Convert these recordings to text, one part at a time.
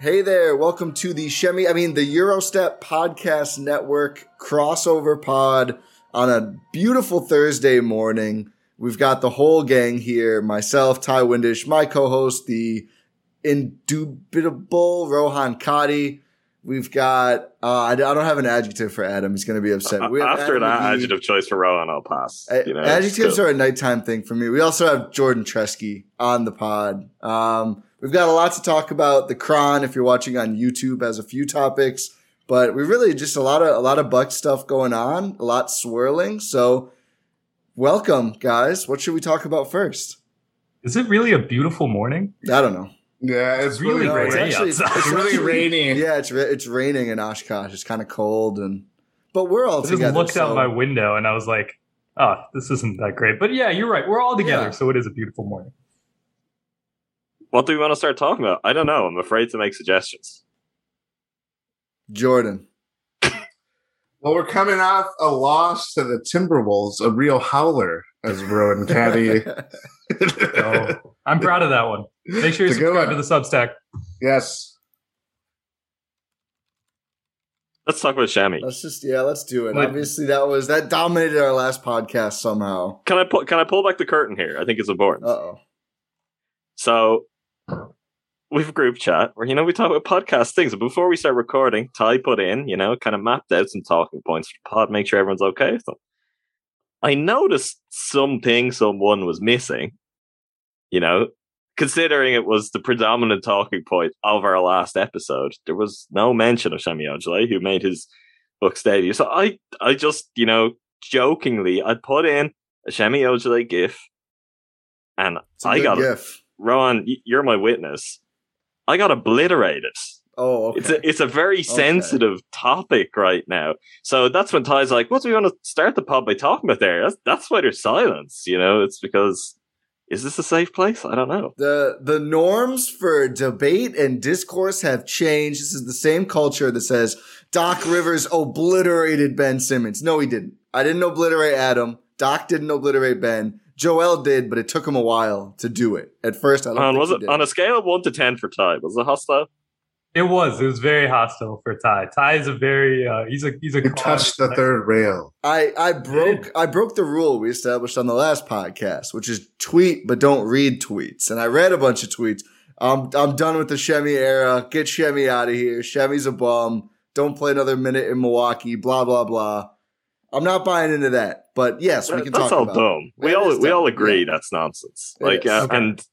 Hey there, welcome to the Semi, I mean the Gyro Step Podcast Network crossover pod on a beautiful Thursday morning. We've got the whole gang here, myself, Ty Windish, my co-host, the indubitable Rohan Kadi. We've got, uh, I don't have an adjective for Adam. He's going to be upset. We have After Adam that adjective choice for Rohan, I'll pass. You know, adjectives are a nighttime thing for me. We also have Jordan Treske on the pod. Um, we've got a lot to talk about. The Cron, if you're watching on YouTube, has a few topics, but we really just a lot of a lot of Buck stuff going on, a lot swirling. So, welcome, guys. What should we talk about first? Is it really a beautiful morning? I don't know. Yeah, it's Really really, No, great it's actually outside. it's really actually- rainy. Yeah, it's ra- it's raining in Oshkosh. It's kind of cold, and but we're all together. I just looked so- out my window and I was like, oh, this isn't that great. But yeah, you're right. We're all together, Yeah. so it is a beautiful morning. What do we want to start talking about? I don't know. I'm afraid to make suggestions. Jordan. Well, we're coming off a loss to the Timberwolves, a real howler, as Rohan Caddy. So I'm proud of that one. Make sure you It's a good subscribe to the Substack. yes. Let's talk about Semi. Let's just yeah, let's do it. Like- Obviously, that was that dominated our last podcast somehow. Can I pull? Can I pull back the curtain here? I think it's important. Uh oh. So we have a group chat where you know we talk about podcast things. But before we start recording, Ty put in, you know, kind of mapped out some talking points for the pod, make sure everyone's okay with them. I noticed something someone was missing. You know, considering it was the predominant talking point of our last episode, there was no mention of Semi Ojeleye, who made his Bucks debut. So I, I just, you know, jokingly, I put in a Semi Ojeleye gif, and I got gif. Ron, you're my witness. I got obliterated. Oh, okay. It's a it's a very sensitive topic right now. So that's when Ty's like, "What do we want to start the pod by talking about there?" That's that's why there's silence. You know, it's because is this a safe place? I don't know. the the norms for debate and discourse have changed. This is the same culture that says Doc Rivers obliterated Ben Simmons. No, he didn't. I didn't obliterate Adam. Doc didn't obliterate Ben. Joel did, but it took him a while to do it. At first, I don't On think was he it did. on a scale of one to ten for Ty? Was it hostile? It was. It was very hostile for Ty. Ty is a very uh, he's a he's a You touched the third rail. I, I broke I broke the rule we established on the last podcast, which is tweet but don't read tweets. And I read a bunch of tweets. I'm I'm done with the Semi era. Get Semi out of here. Semi's a bum. Don't play another minute in Milwaukee. Blah blah blah. I'm not buying into that. But yes, we That- can that's talk all about. dumb. We That all is we all agree yeah. that's nonsense. It like, uh, Okay. and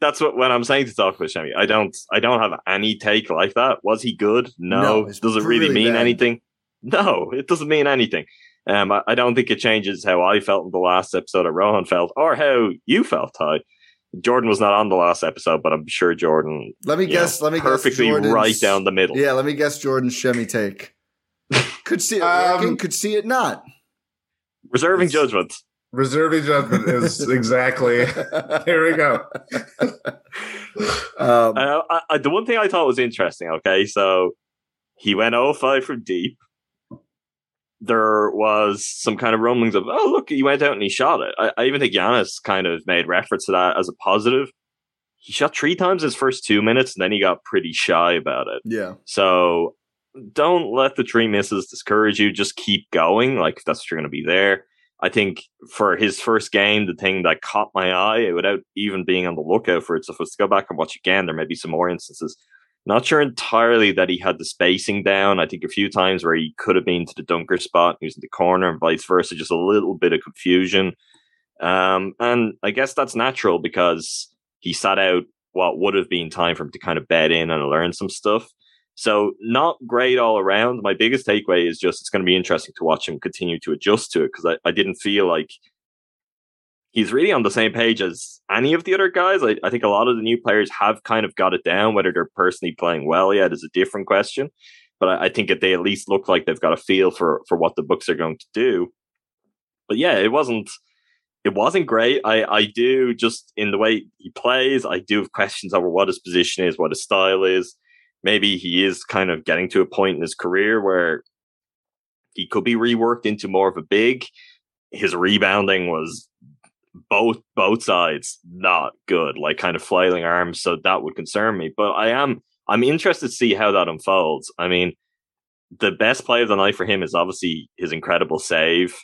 that's what when I'm saying to talk about Semi, I don't I don't have any take like that. Was he good? No. No, Does it really really mean bad. anything? No, it doesn't mean anything. Um, I, I don't think it changes how I felt in the last episode, of Rohan felt, or how you felt, Ty. Jordan was not on the last episode, but I'm sure Jordan Let me guess. know, let me perfectly guess Jordan's- right down the middle. Yeah, let me guess Jordan's Semi take. Could see it Um, working. Could see it not. Reserving It's- judgment. Reserving judgment is exactly. Here we go. Um, Uh, I, I, the one thing I thought was interesting, okay, so he went 05 from deep. There was some kind of rumblings of, oh, look, he went out and he shot it. I, I even think Giannis kind of made reference to that as a positive. He shot three times his first two minutes and then he got pretty shy about it. yeah. So don't let the three misses discourage you. Just keep going. Like that's what you're going to be there. I think for his first game, the thing that caught my eye without even being on the lookout for it. So if to go back and watch again, there may be some more instances. Not sure entirely that he had the spacing down. I think a few times where he could have been to the dunker spot, he was in the corner and vice versa, just a little bit of confusion. Um, and I guess that's natural because he sat out what would have been time for him to kind of bed in and learn some stuff. So not great all around. My biggest takeaway is just it's going to be interesting to watch him continue to adjust to it because I, I didn't feel like he's really on the same page as any of the other guys. I, I think a lot of the new players have kind of got it down. Whether they're personally playing well yet is a different question. But I, I think that they at least look like they've got a feel for for what the Bucks are going to do. But yeah, it wasn't it wasn't great. I, I do just in the way he plays, I do have questions over what his position is, what his style is. Maybe he is kind of getting to a point in his career where he could be reworked into more of a big. His rebounding was both both sides not good, like kind of flailing arms. So that would concern me. But I am I'm interested to see how that unfolds. I mean, the best play of the night for him is obviously his incredible save.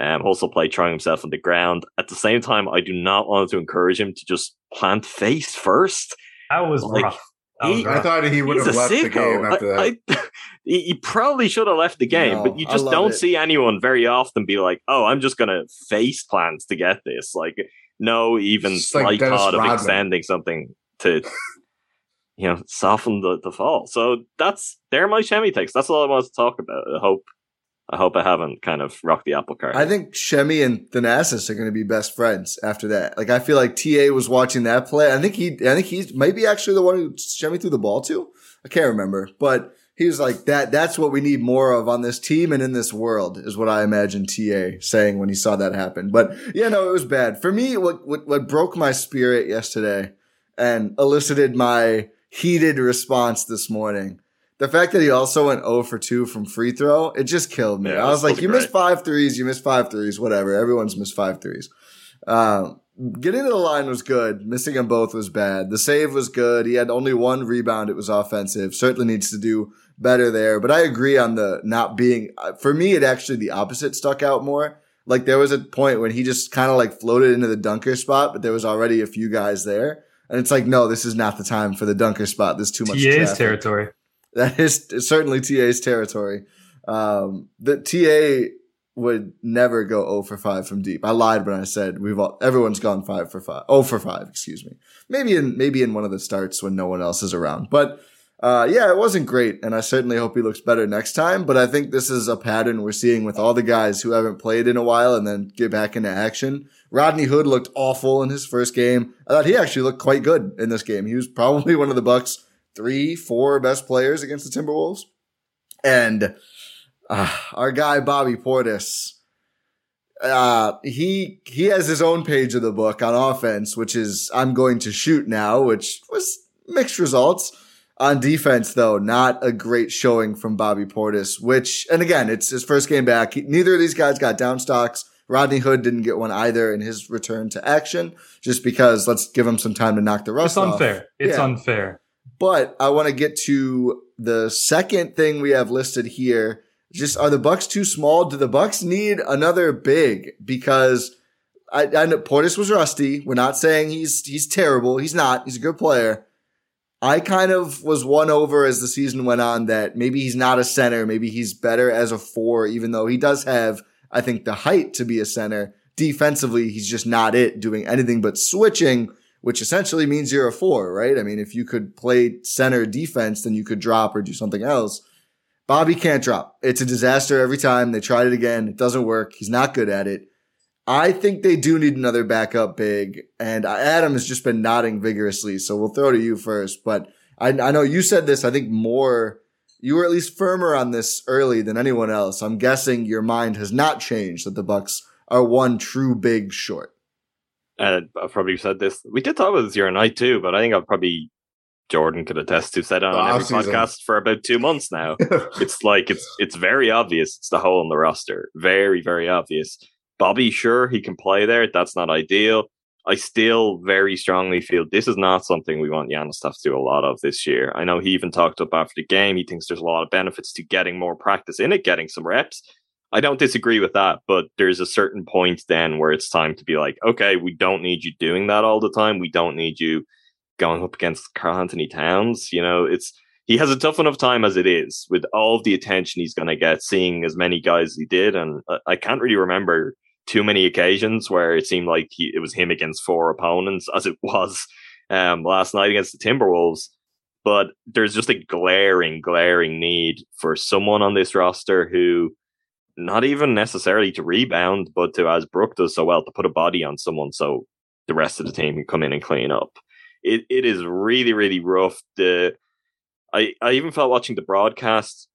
Um, also play throwing himself on the ground. At the same time, I do not want to encourage him to just plant face first. That was Like, rough. That was he- I thought he would have a left the game after that. I, I, he he probably should have left the game, No, but you just don't it. see anyone very often be like, "Oh, I'm just gonna face plans to get this." Like, no even It's like slight Dennis thought of Rodman. extending something to, you know, soften the, the fall. So that's they're my Semi takes. That's all I want to talk about. I hope, I hope I haven't kind of rocked the apple cart. I think Semi and Thanasis are going to be best friends after that. Like I feel like TA was watching that play. I think he, I think he's maybe actually the one who Semi threw the ball to. I can't remember, but he was like that. That's what we need more of on this team and in this world is what I imagine TA saying when he saw that happen. But yeah, no, it was bad for me. What what, what broke my spirit yesterday and elicited my heated response this morning. The fact that he also went 0 for 2 from free throw, it just killed me. Yeah, I was like, you great. missed five threes, you missed five threes, whatever. Everyone's missed five threes. Um, getting to the line was good. Missing them both was bad. The save was good. He had only one rebound. It was offensive. Certainly needs to do better there. But I agree on the not being, uh, for me, it actually the opposite stuck out more. Like there was a point when he just kind of like floated into the dunker spot, but there was already a few guys there. And it's like, no, this is not the time for the dunker spot. There's too much TA's traffic. territory. That is certainly TA's territory. Um, the TA would never go 0 for 5 from deep. I lied when I said we've all, everyone's gone 5 for 5. 0 for 5, excuse me. Maybe in, maybe in one of the starts when no one else is around. But, uh, yeah, it wasn't great. And I certainly hope he looks better next time. But I think this is a pattern we're seeing with all the guys who haven't played in a while and then get back into action. Rodney Hood looked awful in his first game. I thought he actually looked quite good in this game. He was probably one of the Bucks three, four best players against the Timberwolves. And uh, our guy Bobby Portis, uh, he he has his own page of the book on offense, which is I'm going to shoot now, which was mixed results. On defense, though, not a great showing from Bobby Portis, which, and again, it's his first game back. He- neither of these guys got down stocks. Rodney Hood didn't get one either in his return to action, just because let's give him some time to knock the rust off. It's off. unfair. It's Yeah. unfair. But I want to get to the second thing we have listed here. Just are the Bucks too small? Do the Bucks need another big? Because I, I know Portis was rusty. We're not saying he's he's terrible. He's not. He's a good player. I kind of was won over as the season went on that maybe he's not a center. Maybe he's better as a four, even though he does have, I think, the height to be a center. Defensively, he's just not it, doing anything but switching, which essentially means you're a four, right? I mean, if you could play center defense, then you could drop or do something else. Bobby can't drop. It's a disaster every time. They tried it again. It doesn't work. He's not good at it. I think they do need another backup big, and Adam has just been nodding vigorously. So we'll throw to you first. But I, I know you said this. I think more. You were at least firmer on this early than anyone else. I'm guessing your mind has not changed that the Bucks are one true big short. Uh, I've probably said this. We did talk about this the other night too, but I think I've probably Jordan could attest to said it on every Off-season. podcast for about two months now. it's like it's it's very obvious. It's the hole in the roster. Very very obvious. Bobby, sure he can play there. That's not ideal. I still very strongly feel this is not something we want Giannis to have to do a lot of this year. I know he even talked up after the game. He thinks there's a lot of benefits to getting more practice in it, getting some reps. I don't disagree with that, but there's a certain point then where it's time to be like, okay, we don't need you doing that all the time. We don't need you going up against Karl-Anthony Towns. You know, it's he has a tough enough time as it is with all the attention he's going to get, seeing as many guys as he did, and I- I can't really remember too many occasions where it seemed like he, it was him against four opponents, as it was um, last night against the Timberwolves. But there's just a glaring, glaring need for someone on this roster who, not even necessarily to rebound, but to, as Brook does so well, to put a body on someone so the rest of the team can come in and clean up. It it is really, really rough. The I, I even felt watching the broadcast.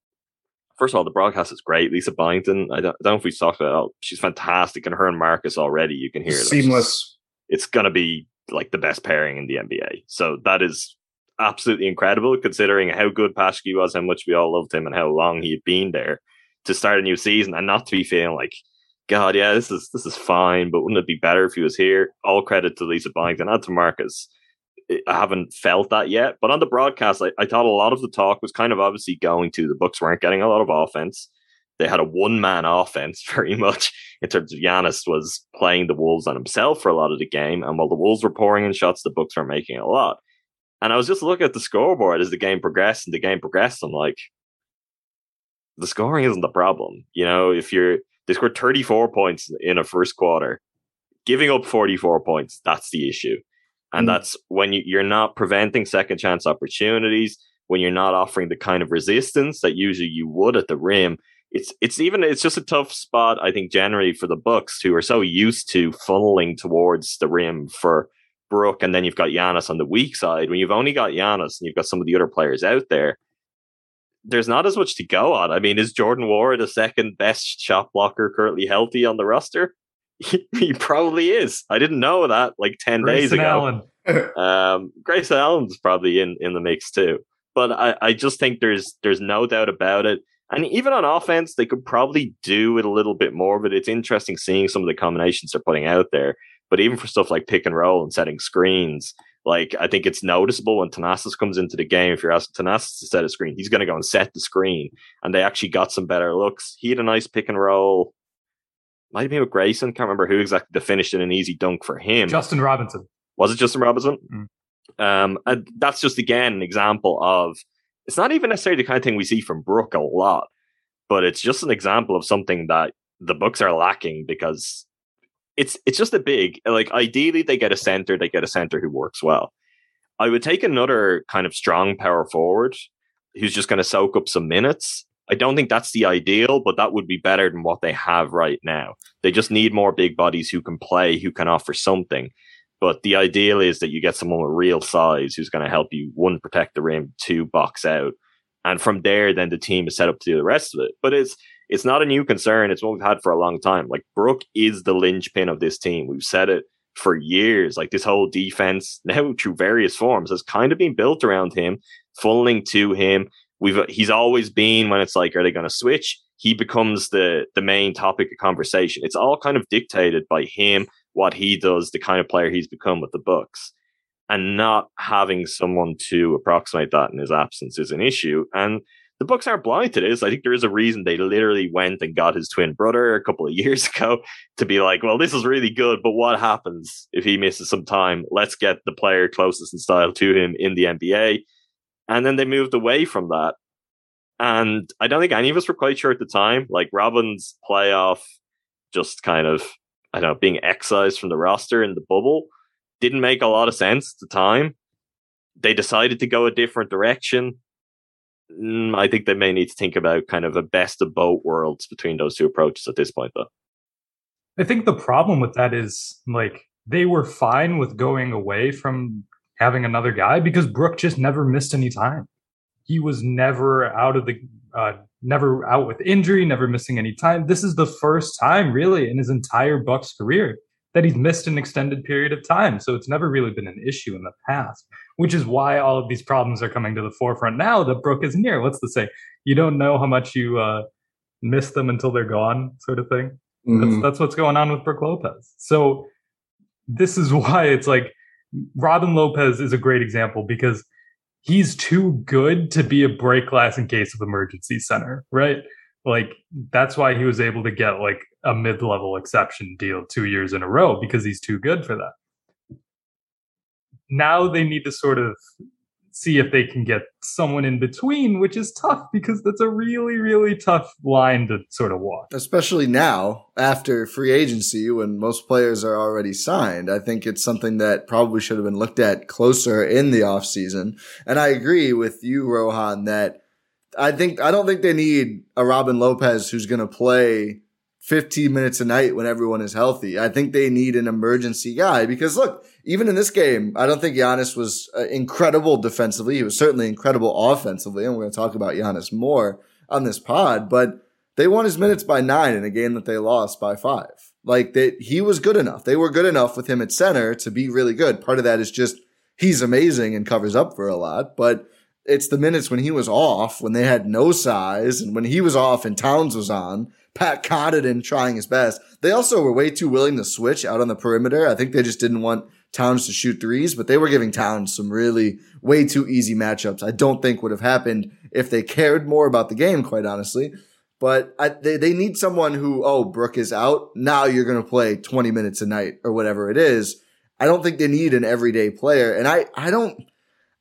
First of all, the broadcast is great. Lisa Byington, I don't, I don't know if we talked about it. She's fantastic. And her and Marcus already, you can hear it. Seamless. It's going to be like the best pairing in the NBA. So that is absolutely incredible considering how good Paschke was, how much we all loved him, and how long he had been there to start a new season and not to be feeling like, God, yeah, this is this is fine, but wouldn't it be better if he was here? All credit to Lisa Byington and to Marcus. I haven't felt that yet, but on the broadcast, I, I thought a lot of the talk was kind of obviously going to the Bucks weren't getting a lot of offense. They had a one man offense very much in terms of Giannis was playing the Wolves on himself for a lot of the game. And while the Wolves were pouring in shots, the Bucks were making a lot. And I was just looking at the scoreboard as the game progressed and the game progressed. I'm like, the scoring isn't the problem. You know, if you're, they scored 34 points in a first quarter, giving up 44 points, that's the issue. And Mm. that's when you, you're not preventing second chance opportunities, when you're not offering the kind of resistance that usually you would at the rim. It's it's even it's just a tough spot, I think, generally for the Bucks, who are so used to funneling towards the rim for Brook, and then you've got Giannis on the weak side. When you've only got Giannis and you've got some of the other players out there, there's not as much to go on. I mean, is Jordan Nwora the second best shot blocker currently healthy on the roster? he probably is. I didn't know that like 10 days ago. Allen. Um, Grayson Allen's probably in, in the mix too. But I, I just think there's there's no doubt about it. And even on offense, they could probably do it a little bit more. But it's interesting seeing some of the combinations they're putting out there. But even for stuff like pick and roll and setting screens, like I think it's noticeable when Thanasis comes into the game. If you're asking Thanasis to set a screen, he's going to go and set the screen. And they actually got some better looks. He had a nice pick and roll. Might have been with Grayson. Can't remember who exactly that finished in an easy dunk for him. Justin Robinson. Was it Justin Robinson? Mm. Um, and that's just again an example of it's not even necessarily the kind of thing we see from Brook a lot, but it's just an example of something that the Bucks are lacking because it's it's just a big like ideally they get a center, they get a center who works well. I would take another kind of strong power forward who's just going to soak up some minutes. I don't think that's the ideal, but that would be better than what they have right now. They just need more big bodies who can play, who can offer something. But the ideal is that you get someone with real size who's going to help you one protect the rim, two box out, and from there, then the team is set up to do the rest of it. But it's it's not a new concern. It's what we've had for a long time. Like Brook is the linchpin of this team. We've said it for years. Like this whole defense now through various forms has kind of been built around him, funneling to him. We've he's always been when it's like, are they going to switch? He becomes the the main topic of conversation. It's all kind of dictated by him, what he does, the kind of player he's become with the Bucks, and not having someone to approximate that in his absence is an issue. And the Bucks aren't blind to this. I think there is a reason they literally went and got his twin brother a couple of years ago to be like, well, this is really good, but what happens if he misses some time? Let's get the player closest in style to him in the NBA. And then they moved away from that. And I don't think any of us were quite sure at the time. Like Robin's playoff, just kind of, I don't know, being excised from the roster in the bubble didn't make a lot of sense at the time. They decided to go a different direction. Mm, I think they may need to think about kind of a best of both worlds between those two approaches at this point, though. I think the problem with that is like they were fine with going away from having another guy because Brook just never missed any time. He was never out of the uh, never out with injury, never missing any time. This is the first time, really, in his entire Bucks career that he's missed an extended period of time. So it's never really been an issue in the past, which is why all of these problems are coming to the forefront now that Brook is near. What's the say? You don't know how much you uh, miss them until they're gone, sort of thing. Mm-hmm. That's, that's what's going on with Brook Lopez. So this is why it's like Robin Lopez is a great example because he's too good to be a break glass in case of emergency center, right? Like that's why he was able to get like a mid-level exception deal two years in a row because he's too good for that. Now they need to sort of see if they can get someone in between, which is tough because that's a really, really tough line to sort of walk. Especially now after free agency when most players are already signed. I think it's something that probably should have been looked at closer in the offseason. And I agree with you, Rohan, that I think, I don't think they need a Robin Lopez who's going to play 15 minutes a night when everyone is healthy. I think they need an emergency guy because look, even in this game, I don't think Giannis was uh, incredible defensively. He was certainly incredible offensively. And we're going to talk about Giannis more on this pod, but they won his minutes by nine in a game that they lost by five. Like that, he was good enough. They were good enough with him at center to be really good. Part of that is just he's amazing and covers up for a lot, but it's the minutes when he was off, when they had no size, and when he was off and Towns was on Pat Connaughton trying his best. They also were way too willing to switch out on the perimeter. I think they just didn't want Towns to shoot threes, but they were giving Towns some really way too easy matchups. I don't think would have happened if they cared more about the game, quite honestly. But I, they, they need someone who, oh, Brook is out. Now you're going to play 20 minutes a night or whatever it is. I don't think they need an everyday player. And I, I don't,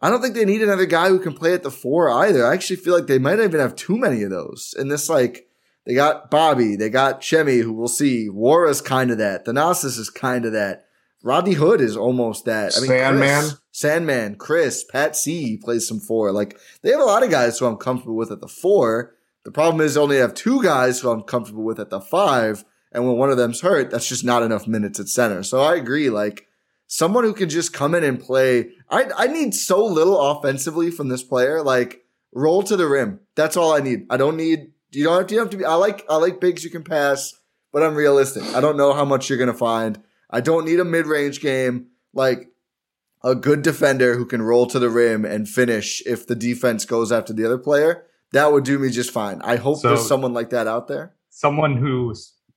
I don't think they need another guy who can play at the four either. I actually feel like they might even have too many of those And this like they got Bobby. They got Semi, who we'll see. Nwora's kind of that. Thanasis is kind of that. Rodney Hood is almost that. I mean, Sandman. Khris, Sandman, Khris, Pat C plays some four. Like they have a lot of guys who I'm comfortable with at the four. The problem is they only have two guys who I'm comfortable with at the five. And when one of them's hurt, that's just not enough minutes at center. So I agree. Like someone who can just come in and play. I, I need so little offensively from this player. Like roll to the rim. That's all I need. I don't need you don't have to, you have to be. I like I like bigs you can pass, but I'm realistic. I don't know how much you're gonna find. I don't need a mid range game like a good defender who can roll to the rim and finish if the defense goes after the other player. That would do me just fine. I hope so, there's someone like that out there. Someone who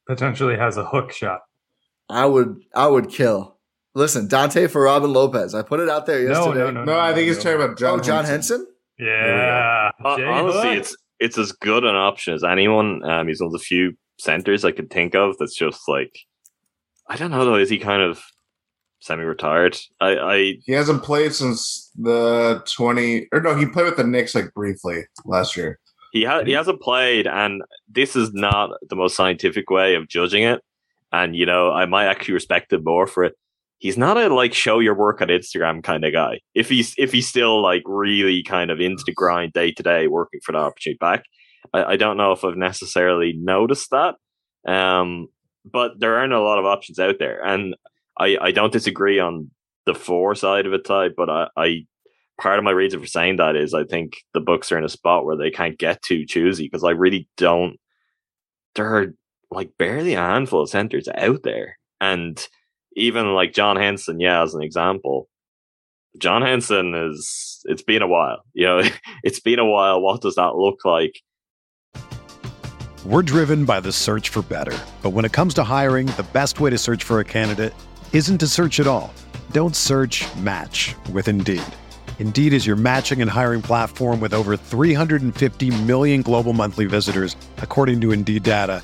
potentially has a hook shot. I would I would kill. Listen, Dante for Robin Lopez. I put it out there yesterday. No, no, no. no, I think he's talking about John. Oh, John Henson. Henson? Yeah. Uh, honestly, it's it's as good an option as anyone. Um, he's one of the few centers I could think of that's just like, I don't know though. Is he kind of semi-retired? I, I he hasn't played since the twenty or no, he played with the Knicks like briefly last year. He has he hasn't played, and this is not the most scientific way of judging it. And you know, I might actually respect him more for it he's not a like show your work on Instagram kind of guy. If he's if he's still like really kind of into the grind day to day, working for the opportunity back, I, I, don't know if I've necessarily noticed that. Um, but there aren't a lot of options out there, and I I don't disagree on the four side of it, type. But I, I part of my reason for saying that is I think the Bucks are in a spot where they can't get too choosy because I really don't. There are like barely a handful of centers out there, and even like John Henson, yeah, as an example, John Henson is, it's been a while. You know, it's been a while. What does that look like? We're driven by the search for better. But when it comes to hiring, the best way to search for a candidate isn't to search at all. Don't search match with Indeed. Indeed is your matching and hiring platform with over 350 million global monthly visitors, according to Indeed data,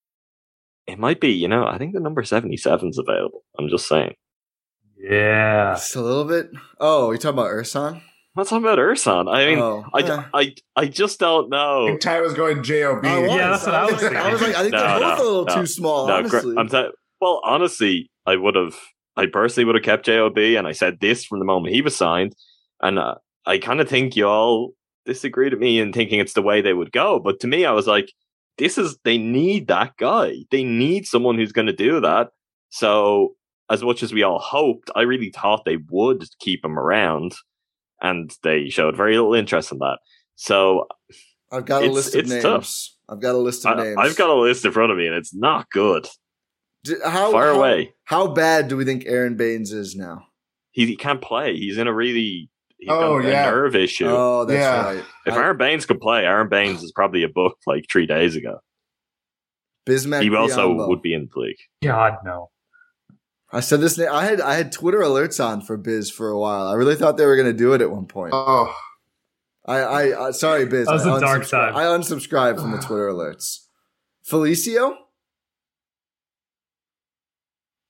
It might be, you know, I think the number 77 is available. I'm just saying. Yeah. Just a little bit. Oh, you talking about Ersan? I'm not talking about Ersan. I mean, Oh, I, yeah. I, I just don't I know. think Ty was going JOB. I was. Yeah, that's what I was thinking. I was like, I think No, they're both no, a little no, too small, No, honestly. I'm t- well, honestly, I would have, I personally would have kept JOB, and I said this from the moment he was signed, and uh, I kind of think you all disagreed with me in thinking it's the way they would go. But to me, I was like, this is they need that guy. They need someone who's going to do that. So as much as we all hoped, I really thought they would keep him around, and they showed very little interest in that. So I've got a list of names. tough. I've got a list of I, names. I've got a list in front of me, and it's not good. D- how, far how- away. How bad do we think Aron Baynes is now? He, he can't play. He's in a really Oh, got a yeah. nerve issue. Oh, that's Yeah. right. if I- Aron Baynes could play, Aron Baynes is probably a Buck like three days ago. Bismack he also Biyombo. would be in the league. God, no. I said this. na- I had I had Twitter alerts on for Biz for a while. I really thought they were going to do it at one point. Oh, I, I, I sorry, Biz. That was I a dark unsubscri- time. I unsubscribed from the Twitter alerts. Felicio.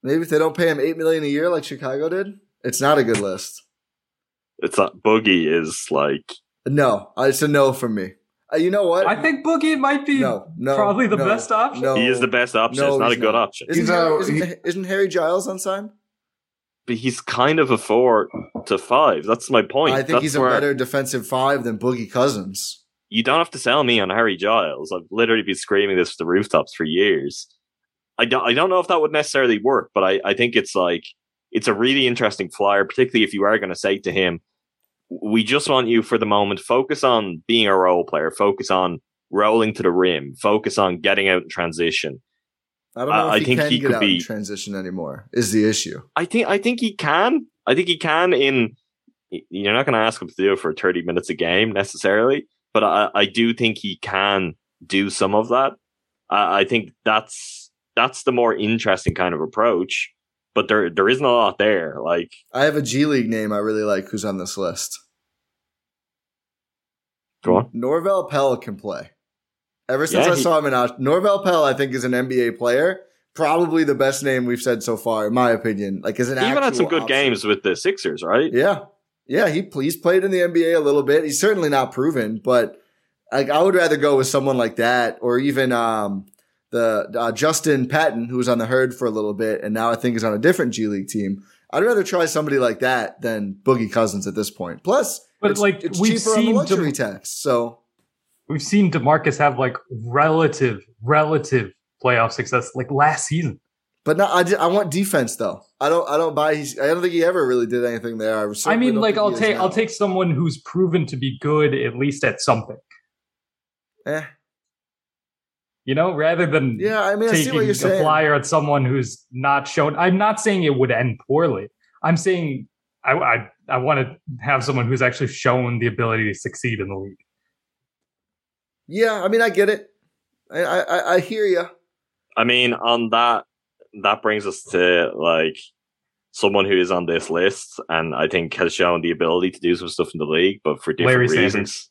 Maybe if they don't pay him eight million a year like Chicago did, it's not a good list. It's not Boogie is like No, uh, it's a no from me. Uh, you know what? I think Boogie might be no, no, probably the no, best option. No, he is the best option. no, it's not a good not. option. Isn't, He's Harry, a- isn't, isn't Harry Giles unsigned? But he's kind of a four to five. That's my point. I think That's he's a where better defensive five than Boogie Cousins. You don't have to sell me on Harry Giles. I've literally been screaming this to the rooftops for years. I don't. I don't know if that would necessarily work, but I, I think it's like it's a really interesting flyer, particularly if you are going to say to him, "We just want you for the moment. Focus on being a role player. Focus on rolling to the rim. Focus on getting out in transition." I don't know I- if I he think can he get could out be- in transition anymore. Is the issue? I think I think he can. I think he can. In you're not going to ask him to do it for 30 minutes a game necessarily, but I, I do think he can do some of that. I, I think that's that's the more interesting kind of approach. But there there isn't a lot there. Like I have a G League name I really like who's on this list. go on. Norvel Pell can play. Ever since Yeah, I he- saw him in Osh- Norvel Pell, I think is an NBA player. Probably the best name we've said so far, in my opinion. Like, as an He even had some good option. games with the Sixers, right? Yeah, yeah. He he's played in the NBA a little bit. He's certainly not proven, but like I would rather go with someone like that, or even um the uh, Justin Patton, who was on the herd for a little bit, and now I think is on a different G League team. I'd rather try somebody like that than Boogie Cousins at this point. Plus, But, it's, like, it's we've cheaper on the seen luxury Dem- tax. So We've seen Demarcus have like relative, relative playoff success like last season. But no, I, I want defense though. I don't I don't buy. He's, I don't think he ever really did anything there. I, I mean, like I'll take now. I'll take someone who's proven to be good at least at something. Eh. You know, rather than Yeah, I mean, I see taking what you're a saying. flyer at someone who's not shown. I'm not saying it would end poorly. I'm saying I I, I want to have someone who's actually shown the ability to succeed in the league. Yeah, I mean, I get it. I I, I hear you. I mean, on that, that brings us to like someone who is on this list, and I think has shown the ability to do some stuff in the league, but for different Larry Sanders.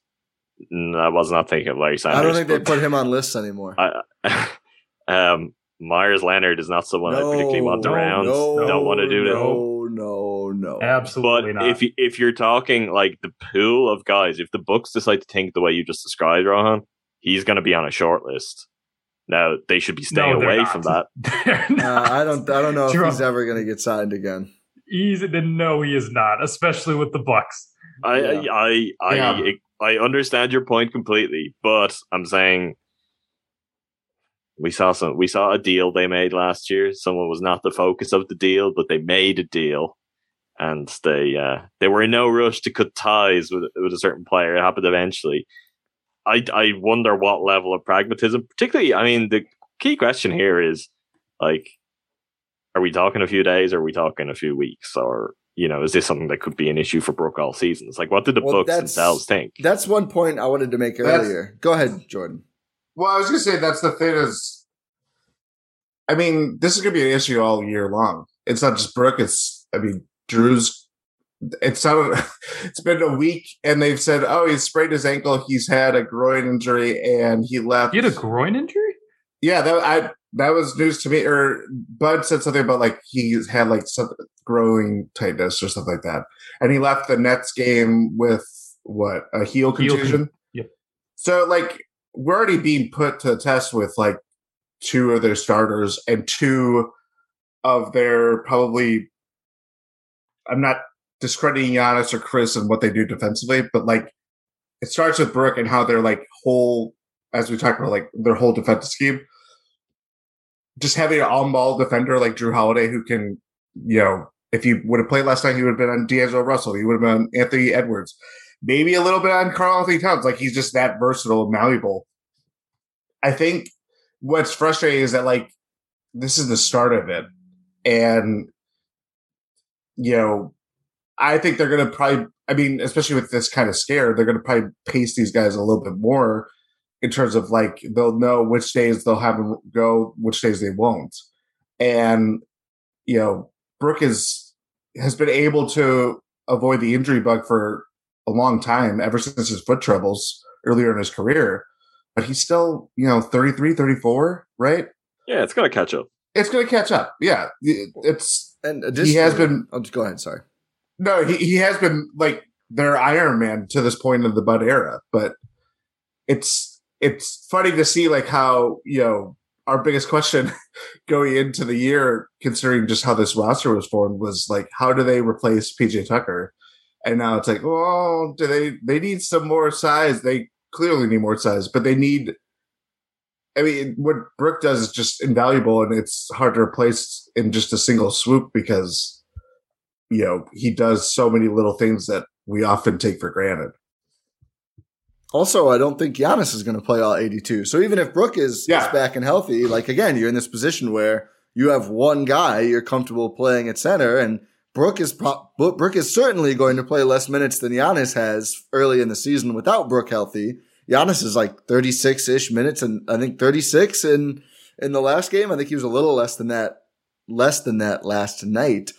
Reasons. No, I was not thinking of Larry Sanders. I don't think they put him on lists anymore. I, um, Meyers Leonard is not someone I particularly want No, around. no, don't want to do that. No, no, no. Absolutely But not. if you, if you're talking like the pool of guys, if the Bucks decide to think the way you just described, Rohan, he's going to be on a short list. Now they should be staying No, away not. from that. They're Uh. I don't. I don't know if Jerome, he's ever going to get signed again. He's no, he is not, especially with the Bucks. I Yeah. I I Yeah. I, understand your point completely, but I'm saying we saw some. We saw a deal they made last year. Someone was not the focus of the deal, but they made a deal, and they uh, they were in no rush to cut ties with with a certain player. It happened eventually. I I wonder what level of pragmatism, particularly. I mean, the key question here is like, are we talking a few days? Or are we talking a few weeks? Or you know, is this something that could be an issue for Brook all season? It's like, what did the Well, Bucks that's- themselves think? That's one point I wanted to make That's- earlier. Go ahead, Jordan. Well, I was gonna say that's the thing is, I mean, this is gonna be an issue all year long. It's not just Brook. It's I mean, Jrue's. It's not. It's been a week, and they've said, "Oh, he's sprained his ankle. He's had a groin injury, and he left." You had a groin injury? Yeah, that I that was news to me. Or Bud said something about like he had like some growing tightness or something like that, and he left the Nets game with what a heel Heel con- contusion. yep. So like we're already being put to the test with like two of their starters and two of their probably. I'm not discrediting Giannis or Khris and what they do defensively, but like it starts with Brook and how they're like whole, as we talked about, like their whole defensive scheme. Just having an on-ball defender like Jrue Holiday who can, you know, if he would have played last night, he would have been on D'Angelo Russell. He would have been on Anthony Edwards, maybe a little bit on Karl-Anthony Towns. Like he's just that versatile and malleable. I think what's frustrating is that like this is the start of it, and you know, I think they're going to probably. I mean, especially with this kind of scare, they're going to probably pace these guys a little bit more in terms of like they'll know which days they'll have them go, which days they won't, and you know, Brook is has been able to avoid the injury bug for a long time, ever since his foot troubles earlier in his career. But he's still, you know, 33, 34, right? Yeah, it's gonna catch up. It's going to catch up. Yeah. It's, And he has additionally- been, Oh, just go ahead. Sorry. no, he, he has been like their Iron Man to this point of the Bud era. But it's, it's funny to see like how, you know, our biggest question going into the year, considering just how this roster was formed, was like, how do they replace PJ Tucker? And now it's like, well, do they, they need some more size. They clearly need more size, but they need, I mean, what Brook does is just invaluable and it's hard to replace in just a single swoop because, you know, he does so many little things that we often take for granted. Also, I don't think Giannis is going to play all 82. So even if Brook is, Yeah. is back and healthy, like again, you're in this position where you have one guy you're comfortable playing at center, and Brook is pro- Brook is certainly going to play less minutes than Giannis has early in the season without Brook healthy. Giannis is like 36 ish minutes, and I think 36 in in the last game. I think he was a little less than that, less than that last night.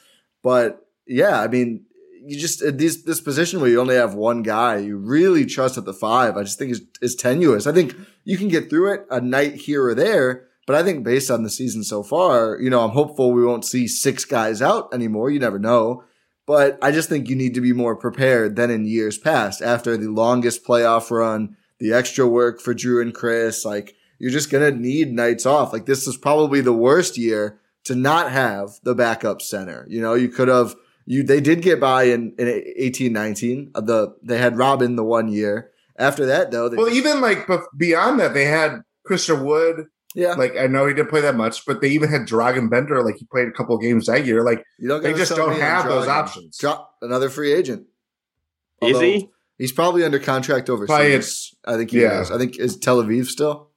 But yeah, I mean, you just uh, at these this position where you only have one guy you really trust at the five. I just think is is tenuous. I think you can get through it a night here or there, but I think based on the season so far, you know, I'm hopeful we won't see six guys out anymore. You never know. But I just think you need to be more prepared than in years past after the longest playoff run, the extra work for Jrue and Khris. Like, you're just going to need nights off. Like, this is probably the worst year to not have the backup center. You know, you could have, you, they did get by in, in 18, 19. Uh, The, they had Robin the one year. After that, though, they, Well, even like beyond that, they had Christian Wood. yeah, Like I know he didn't play that much, but they even had Dragan Bender. Like he played a couple of games that year. Like you don't they just don't have those options. Draw another free agent. Is he? He's probably under contract overseas. Probably it's- I think he yeah. is. I think is Tel Aviv still.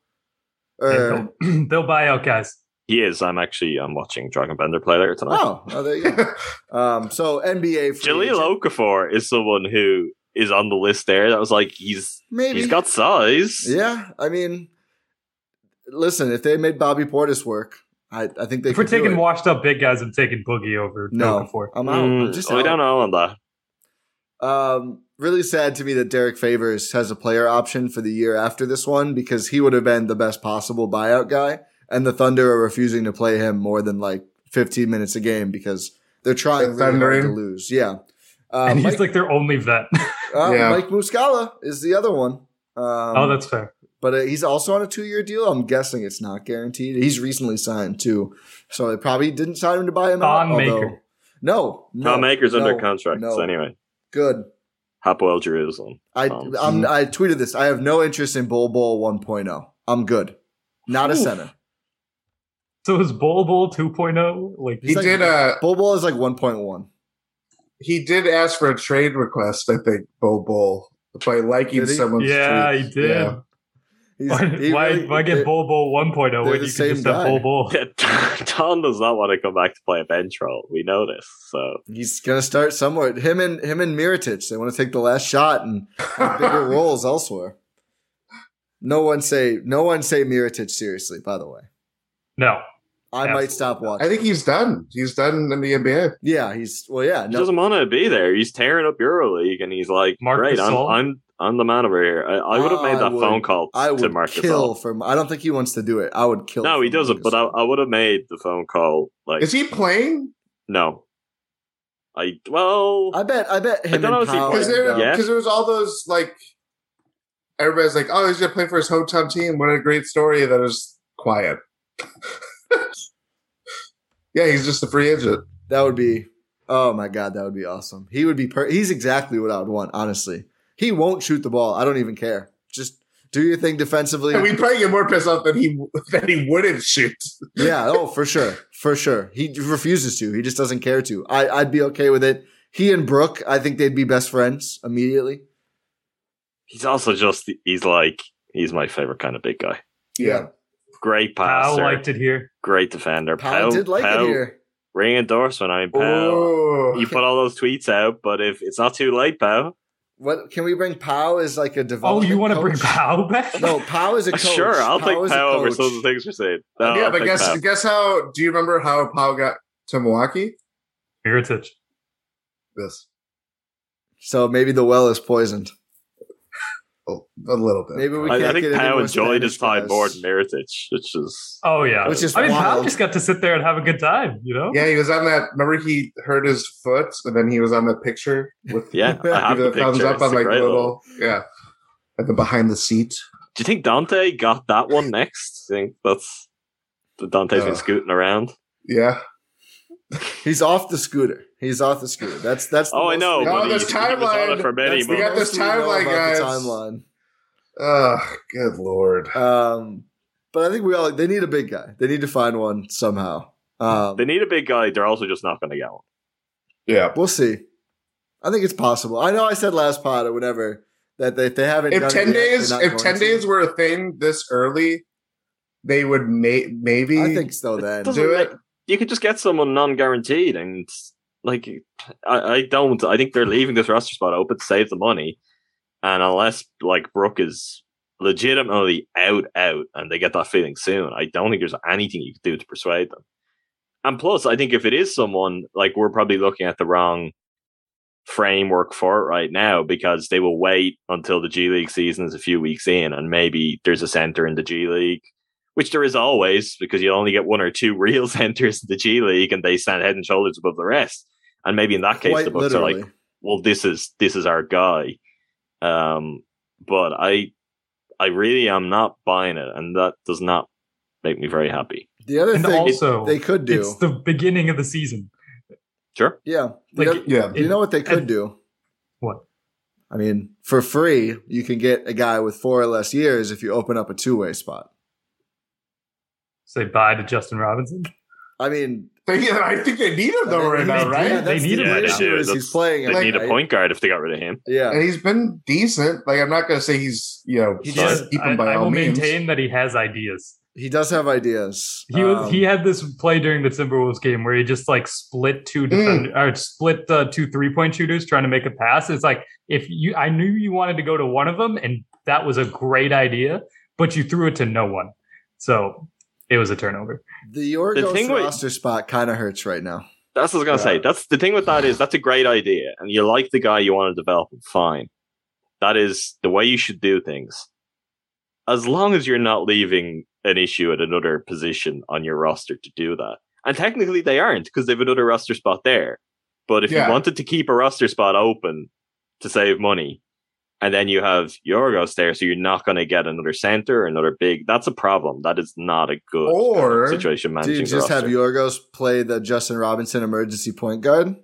Or they'll, they'll buy out guys. He is. I'm actually I'm watching Dragan Bender play later tonight. oh, oh, there you go. um, so NBA free Jahlil agent. Okafor is someone who is on the list there. That was like he's maybe he's got size. Yeah, I mean, listen, if they made Bobby Portis work, I, I think they. If we're could do taking it. washed up big guys, I'm taking Boogie over no, Okafor. I'm out. I'm Mm, just I out. don't know on that. Um, really sad to me that Derrick Favors has a player option for the year after this one because he would have been the best possible buyout guy, and the Thunder are refusing to play him more than like 15 minutes a game because they're trying They're really hard to lose. Yeah. Uh, and he's Mike, like their only vet. uh, Yeah. Mike Muscala is the other one. Um, oh, that's fair. but uh, he's also on a two year deal. I'm guessing it's not guaranteed. He's recently signed too, so they probably didn't sign him to buy him out. Thon Maker. although- No, no, Thon Maker's under contract. no. So anyway, Good. Hapoel Jerusalem. I Um, I'm, I tweeted this. I have no interest in Bol Bol 1.0. I'm good. Not a center. So is Bol Bol 2.0? Like He like- did uh Bol Bol is like 1.1. he did ask for a trade request, I think, Bol Bol, by liking Did he? someone's yeah, tweet. he did. Yeah. He's, Why, he why, really- why get they- Bol Bol 1.0 they're when you can same just have guy. Bol Bol? Yeah, Don does not want to come back to play a bench role. We know this. So He's gonna start somewhere. Him and him and Mirotic. They want to take the last shot and bigger roles elsewhere. No one say no one say Mirotic seriously. By the way, No. I might stop watching. I think he's done. He's done in the NBA. yeah, he's well. Yeah, he doesn't want to be there. He's tearing up Euroleague, and he's like, Marc "Great, I'm, I'm I'm the man over here." I, I would have made I that would- phone call I to would Mark kill Gasol. for. I don't think he wants to do it. I would kill. No, he doesn't. But I, I would have made the phone call. Like, Is he playing? no, I well, I bet. I bet him don't know and if Powell. Because there, Yeah. because there was all those like everybody's like, oh, he's gonna play for his hometown team. What a great story. That is quiet. yeah, he's just a free agent. That would be. Oh my god, that would be awesome. He would be. Per- he's exactly what I would want. Honestly, he won't shoot the ball. I don't even care. Just do your thing defensively. And we probably get more pissed off that he that he wouldn't shoot. yeah. Oh, for sure. For sure. He refuses to. He just doesn't care to. I, I'd be okay with it. He and Brook, I think they'd be best friends immediately. he's also just he's like he's my favorite kind of big guy. Yeah. Great Powell passer, liked it here. great defender. Powell did like Powell- it here. Ring endorsement. I mean, Powell. Oh, You put all those tweets out, but if it's not too late, Powell. What can we bring Pow is like a Oh, you want to bring Powell back? No, Pow is a coach. Sure, I'll Pow take is a Powell over some of the things you're saying. No, yeah, I'll but guess Powell. guess how? Do you remember how Powell got to Milwaukee? Mirotic. This So maybe the well is poisoned. Oh, a little bit. Maybe we I, can't I think get any Powell more enjoyed his Spanish time more than Mirotic, which is Oh yeah. Which is I mean, Powell wild. just got to sit there and have a good time, you know? Yeah, he was on that. Remember, he hurt his foot, and then he was on the picture with yeah. I have give the it a thumbs up It's on a like great little, yeah, at the behind the seat. Do you think Donte got that one next? Do you think that's that Donte's been Uh. scooting around? Yeah, He's off the scooter. He's off the scooter. That's that's. the Oh, I know. we- No, but this he, he was on timeline- it for many that's we got this most we know timeline, about the guys. timeline. oh, good lord. Um, but I think we all they need a big guy. They need to find one somehow. Um, They need a big guy. They're also just not going to get one. Yeah, we'll see. I think it's possible. I know I said last pod or whatever that they, they haven't. if done ten it yet, days, if ten to. days were a thing this early, they would may- maybe. I think so. Then Doesn't do make- it. You could just get someone non-guaranteed, and like I, I don't. I think they're leaving this roster spot open to save the money, and unless like Brook is legitimately out out, and they get that feeling soon, I don't think there's anything you could do to persuade them. And plus, I think if it is someone like we're probably looking at the wrong framework for it right now because they will wait until the G League season is a few weeks in, and maybe there's a center in the G League which there is always because you only get one or two real centers in the G League and they stand head and shoulders above the rest. And maybe in that case, quite the Bucks literally. are like, well, this is this is our guy. Um, but I, I really am not buying it, and that does not make me very happy. the other And thing also, they could do. It's the beginning of the season. Sure, yeah, Like, The oth- Yeah, you know what they could and- do? What? I mean, for free, you can get a guy with four or less years if you open up a two way spot. Say bye to Justin Robinson. I mean, They- I think they need him though right now, right? do. that's need the him right issue now. do. is he's That's- playing. they at- need a point guard if they got rid of him. Yeah, and he's been decent. Like I'm not going to say he's you know He just, keep I, him by I all will means. maintain that he has ideas. he does have ideas. He was, Um, he had this play during the Timberwolves game where he just like split two defend or split uh, two three point shooters trying to make a pass. It's like if you I knew you wanted to go to one of them and that was a great idea, but you threw it to no one, so it was a turnover. the Yorgos thing with- roster spot kind of hurts right now. That's what I was gonna say. That's the thing with that is that's a great idea, and you like the guy you want to develop. Fine, that is the way you should do things. As long as you're not leaving an issue at another position on your roster to do that, and technically they aren't because they have another roster spot there. But if Yeah. you wanted to keep a roster spot open to save money, and then you have Yorgos there, so you're not going to get another center or another big. That's a problem. That is not a good um, Or- situation Do you the just have roster. Yorgos play the Justin Robinson emergency point guard?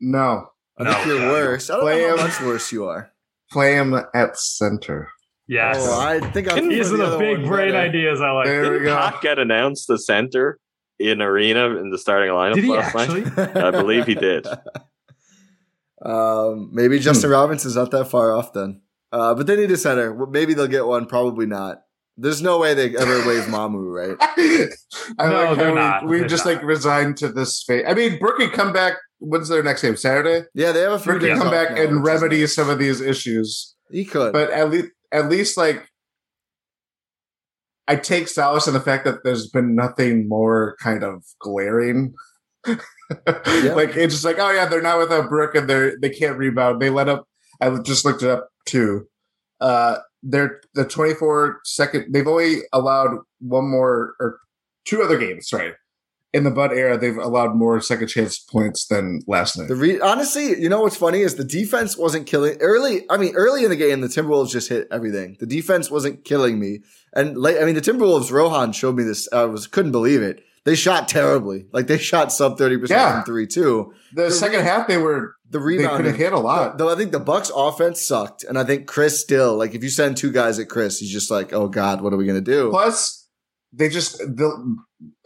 No, I No, think you're no. worse. I don't Play know him. how much worse you are. play him at center. Yes. Oh, I think I'm. These are the big brain ideas I like. There we Didn't go. Pat get announced the center in arena in the starting lineup Did he last actually? night? I believe he did. Um, maybe Justin Hmm. Robinson's not that far off then. Uh, but they need a center. Maybe they'll get one. Probably not. There's no way they ever waive Mamu, right? I No, like they're how not. we, we They're just not. like resigned to this fate. I mean, Brook could come back. When's their next game? Saturday. Yeah, they have a few Brook could come back now, and remedy nice. some of these issues. He could. But at least, at least, like, I take solace in the fact that there's been nothing more kind of glaring. Like it's just like, oh yeah, they're not without Brook and they're they can't rebound. They let up. I just looked it up too. Uh, they're the 24 second. They've only allowed one more or two other games, right? In the Bud era, they've allowed more second chance points than last night. The re- honestly, you know what's funny is the defense wasn't killing early. I mean, early in the game, the Timberwolves just hit everything. The defense wasn't killing me, and late. I mean, the Timberwolves. Rohan showed me this. I was couldn't believe it. They shot terribly. Like they shot sub thirty percent Yeah. from three too. the, second half, they were The rebound. they rebound. could have hit a lot. Though I think the Bucks offense sucked, and I think Khris still like if you send two guys at Khris, he's just like, oh god, what are we gonna do? Plus, they just the.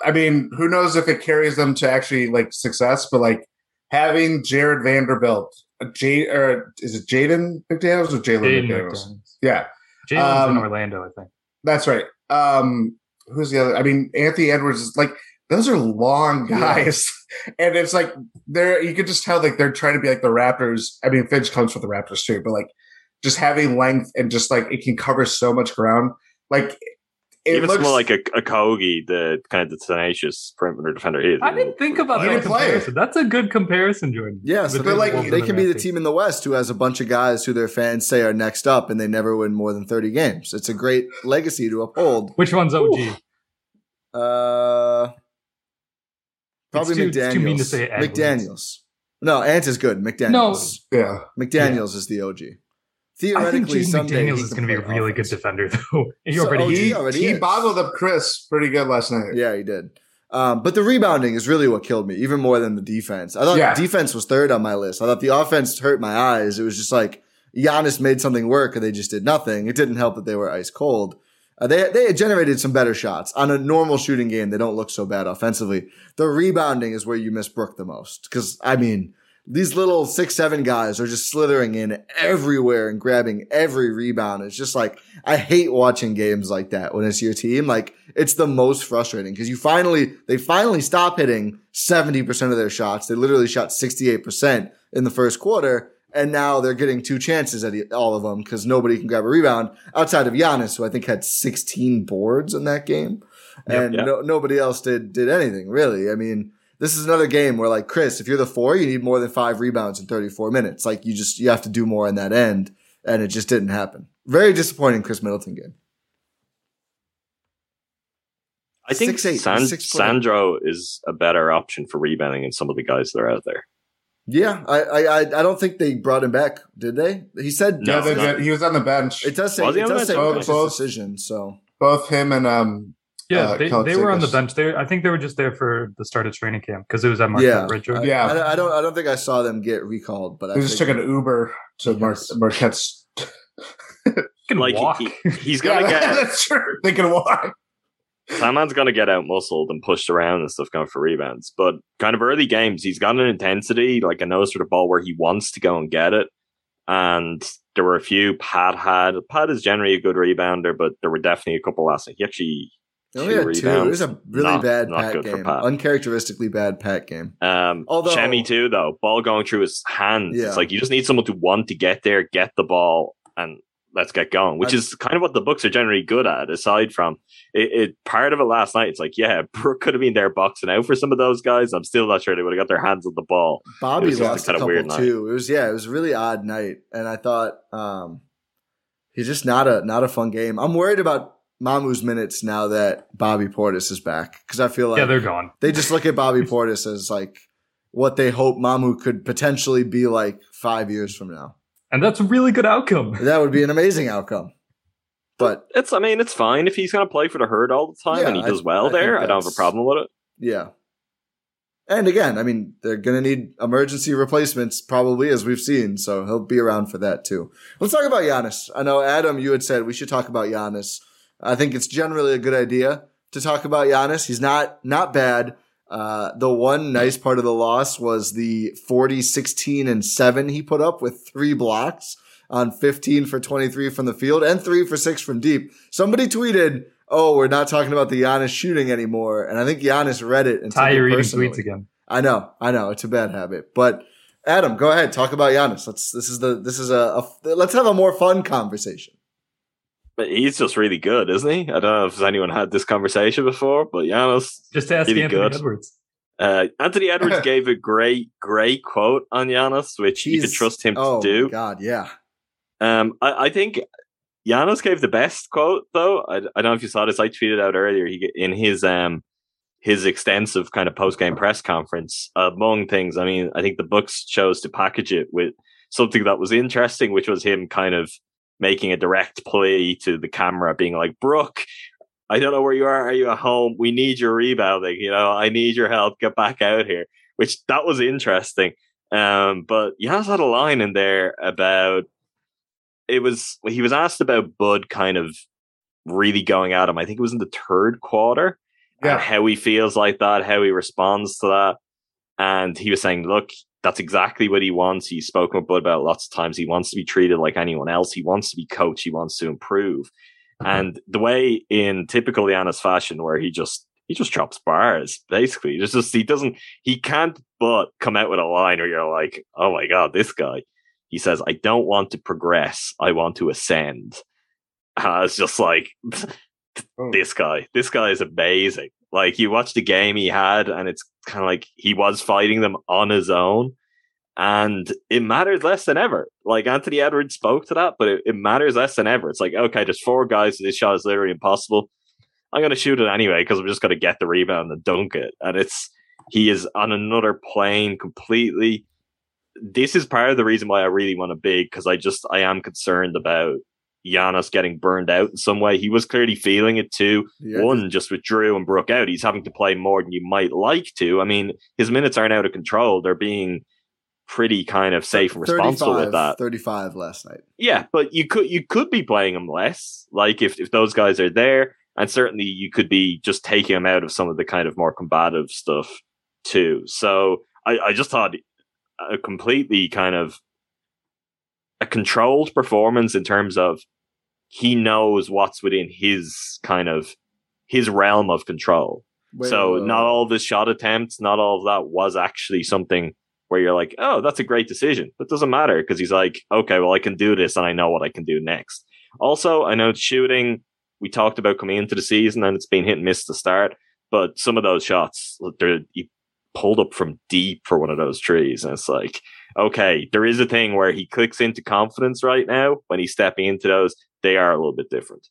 I mean, who knows if it carries them to actually like success? But like having Jarred Vanderbilt, uh, J or is it Jaden McDaniels or Jalen Jaden McDaniels? McDaniels. Yeah, Jalen's in Um, Orlando, I think. that's right. Um, who's the other? I mean, Anthony Edwards is like those are long guys, and it's like they're you could just tell like they're trying to be like the Raptors. I mean, Finch comes from the Raptors too, but like just having length and just like it can cover so much ground. Like it Even looks more like a, a Kogi, the kind of the tenacious perimeter defender is. I didn't think about that didn't comparison. That's a good comparison, Jordan. Yeah, so they're like they can be the team in the West who has a bunch of guys who their fans say are next up, and they never win more than thirty games. It's a great legacy to uphold. Which one's OG? Uh, probably It's too- McDaniel's. it's too mean to say McDaniel's. No, Ant is good. McDaniel's. No. yeah. McDaniel's is the OG. I think Theoretically, Jaden someday McDaniels is going to be a play really good defender, though. He So already OG He, already he is. boggled up Khris pretty good last night. Yeah, he did. Um, but the rebounding is really what killed me, even more than the defense. I thought Yeah. defense was third on my list. I thought the offense hurt my eyes. It was just like Giannis made something work and they just did nothing. It didn't help that they were ice cold. Uh, they they had generated some better shots on a normal shooting game. They don't look so bad offensively. The rebounding is where you miss Brook the most because I mean these little six seven guys are just slithering in everywhere and grabbing every rebound. It's just like I hate watching games like that when it's your team. Like it's the most frustrating because you finally they finally stop hitting seventy percent of their shots. They literally shot sixty eight percent in the first quarter. And now they're getting two chances at all of them because nobody can grab a rebound outside of Giannis, who I think had 16 boards in that game, Yep, and yep. No, nobody else did did anything really. I mean, this is another game where like Khris, if you're the four, you need more than five rebounds in 34 minutes. Like you just you have to do more in that end, and it just didn't happen. Very disappointing, Khris Middleton game. I think 6'8", San- 6'4". Sandro is a better option for rebounding than some of the guys that are out there. Yeah, I I I I don't think they brought him back, did they? He said No, they no. did. he was on the bench. It does say Was it does say bench? coach's Both- decision. So Both him and um Yeah, Uh, they, they were on the bench. They, I think they were just there for the start of training camp because it was at Marquette yeah, Ridge. Jordan. I, Yeah. I, I don't I don't think I saw them get recalled, but I they just took an Uber to Mar- Marquette's. You can Like walk. he, he's gonna Yeah, get that's true. They can walk. Sandman's gonna get out muscled and pushed around and stuff going for rebounds. But kind of early games, he's got an intensity, like a nose for the ball where he wants to go and get it. And there were a few Pat had. Pat is generally a good rebounder, but there were definitely a couple last night. He actually They only two had two. It was a really Not- bad not for game. Pat. Uncharacteristically bad Pat game. Um, Although- Semi too, though, ball going through his hands. Yeah. It's like you just need someone to want to get there, get the ball, and let's get going. Which I- is kind of what the Bucks are generally good at. Aside from it, it, part of it last night, it's like, yeah, Brook could have been there boxing out for some of those guys. I'm still not sure they would have got their hands on the ball. Bobby a lost a kinda couple weird night. too. It was yeah, it was a really odd night, and I thought um, he's just not a not a fun game. I'm worried about Mamu's minutes now that Bobby Portis is back because I feel like yeah, they're gone. they just look at Bobby Portis as like what they hope Mamu could potentially be like five years from now. And that's a really good outcome. That would be an amazing outcome. But It's, I mean, it's fine if he's going to play for the herd all the time Yeah, and he I- does well I there. I don't have a problem with it. yeah, And again, I mean, they're going to need emergency replacements probably as we've seen. So he'll be around for that too. Let's talk about Giannis. I know Adam, you had said we should talk about Giannis. I think it's generally a good idea to talk about Giannis. He's not, not bad. Uh, the one nice part of the loss was the 40, 16 and seven he put up with three blocks on 15 for 23 from the field and three for six from deep. Somebody tweeted, oh, we're not talking about the Giannis shooting anymore. And I think Giannis read it and Ti, you're reading tweets again. I know, I know, it's a bad habit. But Adam, go ahead, talk about Giannis. Let's. This is the. This is a. a let's have a more fun conversation. But he's just really good, isn't he? I don't know if anyone had this conversation before, but Giannis Just ask Really Anthony good. Edwards. Uh, Anthony Edwards gave a great, great quote on Giannis, which you could trust him oh to do. my God, yeah. Um, I, I think Giannis gave the best quote though. I, I don't know if you saw this. I tweeted out earlier. He in his um his extensive kind of post game press conference. Among things, I mean, I think the Bucks chose to package it with something that was interesting, which was him kind of making a direct plea to the camera, being like, "Brook." I don't know where you are. Are you at home? We need your rebounding. You know, I need your help. Get back out here. Which that was interesting. Um, but Giannis had a line in there about it was he was asked about Bud kind of really going at him. I think it was in the third quarter. Yeah. How he feels like that, how he responds to that. And he was saying, look, that's exactly what he wants. He's spoken with Bud about lots of times. He wants to be treated like anyone else. He wants to be coached. He wants to improve. Uh-huh. And the way in typical Giannis fashion, where he just he just chops bars, basically. Just he doesn't he can't but come out with a line where you're like, oh my god, this guy. He says, I don't want to progress, I want to ascend. And I was just like, Oh. this guy, this guy is amazing. Like you watch the game he had, and it's kind of like he was fighting them on his own. And it matters less than ever. Like Anthony Edwards spoke to that, but it, it matters less than ever. It's like, okay, there's four guys, this shot is literally impossible. I'm going to shoot it anyway because I'm just going to get the rebound and dunk it. And it's, he is on another plane completely. This is part of the reason why I really want a big because I just, I am concerned about Giannis getting burned out in some way. He was clearly feeling it too. Yeah. One just with Jrue and Brook out, he's having to play more than you might like to. I mean, his minutes aren't out of control. They're being pretty kind of safe and responsible with that. 35 last night. Yeah, but you could you could be playing him less. Like if if those guys are there, and certainly you could be just taking him out of some of the kind of more combative stuff too. So I, I just thought a completely kind of a controlled performance in terms of he knows what's within his kind of his realm of control. Wait, so wait, not all the shot attempts, not all of that was actually something where you're like, oh, that's a great decision. But doesn't matter because he's like, okay, well, I can do this and I know what I can do next. Also, I know shooting, we talked about coming into the season and it's been hit and miss to start, but some of those shots, he pulled up from deep for one of those trees. And it's like, okay, there is a thing where he clicks into confidence right now when he's stepping into those. They are a little bit different.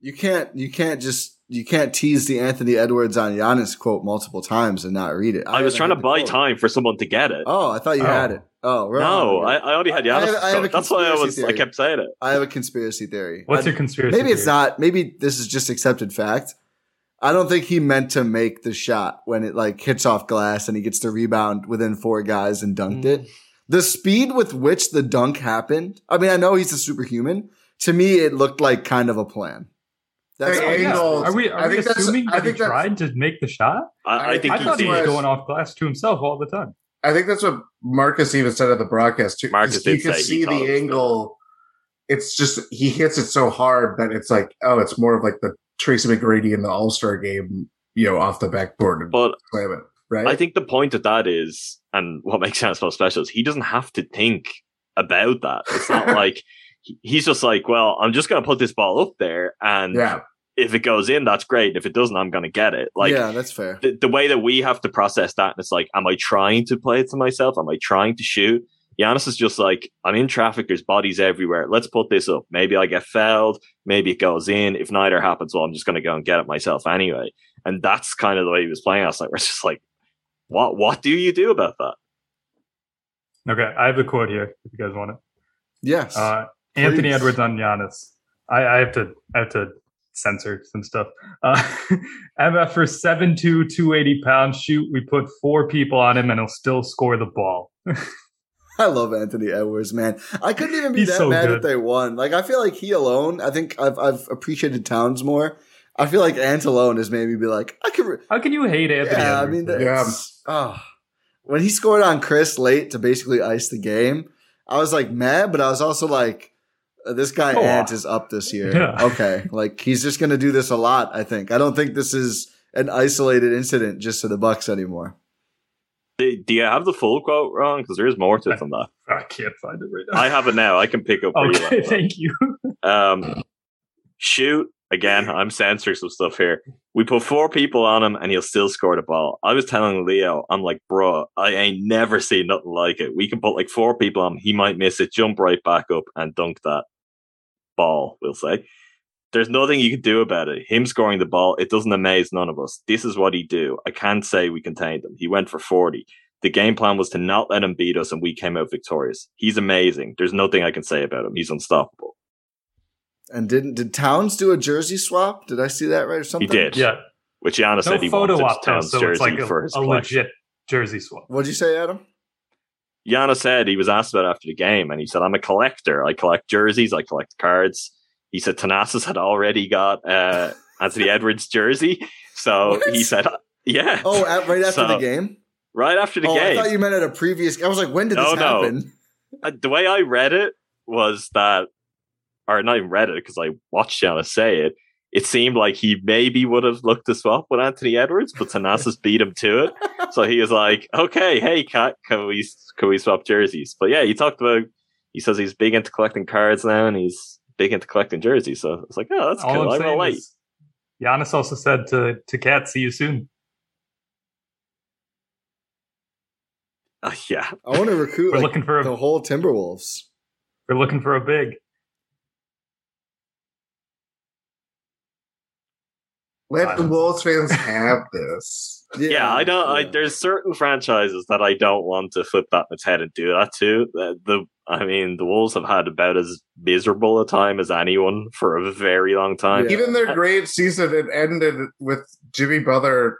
You can't you can't just you can't tease the Anthony Edwards on Giannis quote multiple times and not read it. I, was trying to buy quote. time for someone to get it. Oh, I thought you Oh. had it. Oh, we're no. I, I only had I Giannis. have- I have a That's why I was. conspiracy I kept saying it. I have a conspiracy theory. What's I- your conspiracy? Maybe it's not. Maybe this is just accepted fact. I don't think he meant to make the shot when it like hits off glass and he gets the rebound within four guys and dunked it. Mm. The speed with which the dunk happened. I mean, I know he's a superhuman. To me, it looked like kind of a plan. That's Hey, all. hey, Angles. Are we, I are we think that's- assuming I that he think that's- tried to make the shot? I, I I- think I he thought he was going off glass to himself all the time. I think that's what Marques even said at the broadcast too. Marques you did can say he see the angle. It's just he hits it so hard that it's like, oh, it's more of like the Tracy McGrady in the All Star game, you know, off the backboard and But slam it. Right? I think the point of that is, and what makes Giannis so special is he doesn't have to think about that. It's not like he's just like, well, I'm just going to put this ball up there, and yeah. if it goes in, that's great. If it doesn't, I'm going to get it. Like yeah, that's fair. the, the way that we have to process that, and it's like, am I trying to play it to myself? Am I trying to shoot? Giannis is just like, I'm in traffic. There's bodies everywhere. Let's put this up. Maybe I get fouled. Maybe it goes in. If neither happens, well, I'm just going to go and get it myself anyway. And that's kind of the way he was playing last night. Where it's just like, what? What do you do about that? Okay, I have the quote here if you guys want it. Yes. Uh, Anthony Edwards on Giannis. I, I have to I have to censor some stuff. Uh, MF for 7'2", 280 pounds shoot. We put four people on him and he'll still score the ball. I love Anthony Edwards, man. I couldn't even be He's that so mad good. if they won. Like I feel like he alone. I think I've I've appreciated Towns more. I feel like Ant alone has made me be like I could. Re- How can you hate Anthony yeah, I mean, though? that's, ah. when he scored on Khris late to basically ice the game, I was like mad, but I was also like, uh, this guy Oh, Ant is up this year. yeah. Okay, like he's just gonna do this a lot. I think. I don't think this is an isolated incident just to the Bucks anymore. Do, you have the full quote wrong? Because there is more to it than that. I can't find it right now. I have it now. I can pick up. okay, thank you. Um, shoot again. I'm censoring some stuff here. We put four people on him, and he'll still score the ball. I was telling Leo, I'm like, bro, I ain't never seen nothing like it. We can put like four people on him. He might miss it, jump right back up, and dunk that ball. We'll say. There's nothing you can do about it. Him scoring the ball, it doesn't amaze none of us. This is what he do. I can't say we contained him. He went for 40. The game plan was to not let him beat us, and we came out victorious. He's amazing. There's nothing I can say about him. He's unstoppable. And didn't did Towns do a jersey swap? Did I see that right or something? He did. Yeah, Which Giannis no said he photo wanted op though, Towns so jersey it's like a, for his a collection. legit jersey swap. What'd you say, Adam? Giannis said he was asked about after the game, and he said, "I'm a collector. I collect jerseys. I collect cards." He said Thanasis had already got uh, Anthony Edwards jersey, so What? he said, "Yeah." Oh, at, right after So, the game. right after the oh, game. I thought you meant at a previous. I was like, when did No, this no. happen? Uh, the way I read it was that, or not even read it because I watched Giannis say it. It seemed like he maybe would have looked to swap with Anthony Edwards, but Thanasis beat him to it. So he was like, "Okay, hey, KAT, can we can we swap jerseys?" But yeah, he talked about. He says he's big into collecting cards now, and he's big into collecting jerseys. So it's like, oh, that's All cool. I'm I saying relate. is, Giannis also said to to KAT, "See you soon." Uh, yeah, I want to recruit We're like, looking for a the whole Timberwolves. we're looking for a big. Let the Wolves fans have this. yeah. I don't. I, there's certain franchises that I don't want to flip that in its head and do that to. The, the I mean, the Wolves have had about as miserable a time as anyone for a very long time. Yeah. Even their uh, great season, it ended with Jimmy Butler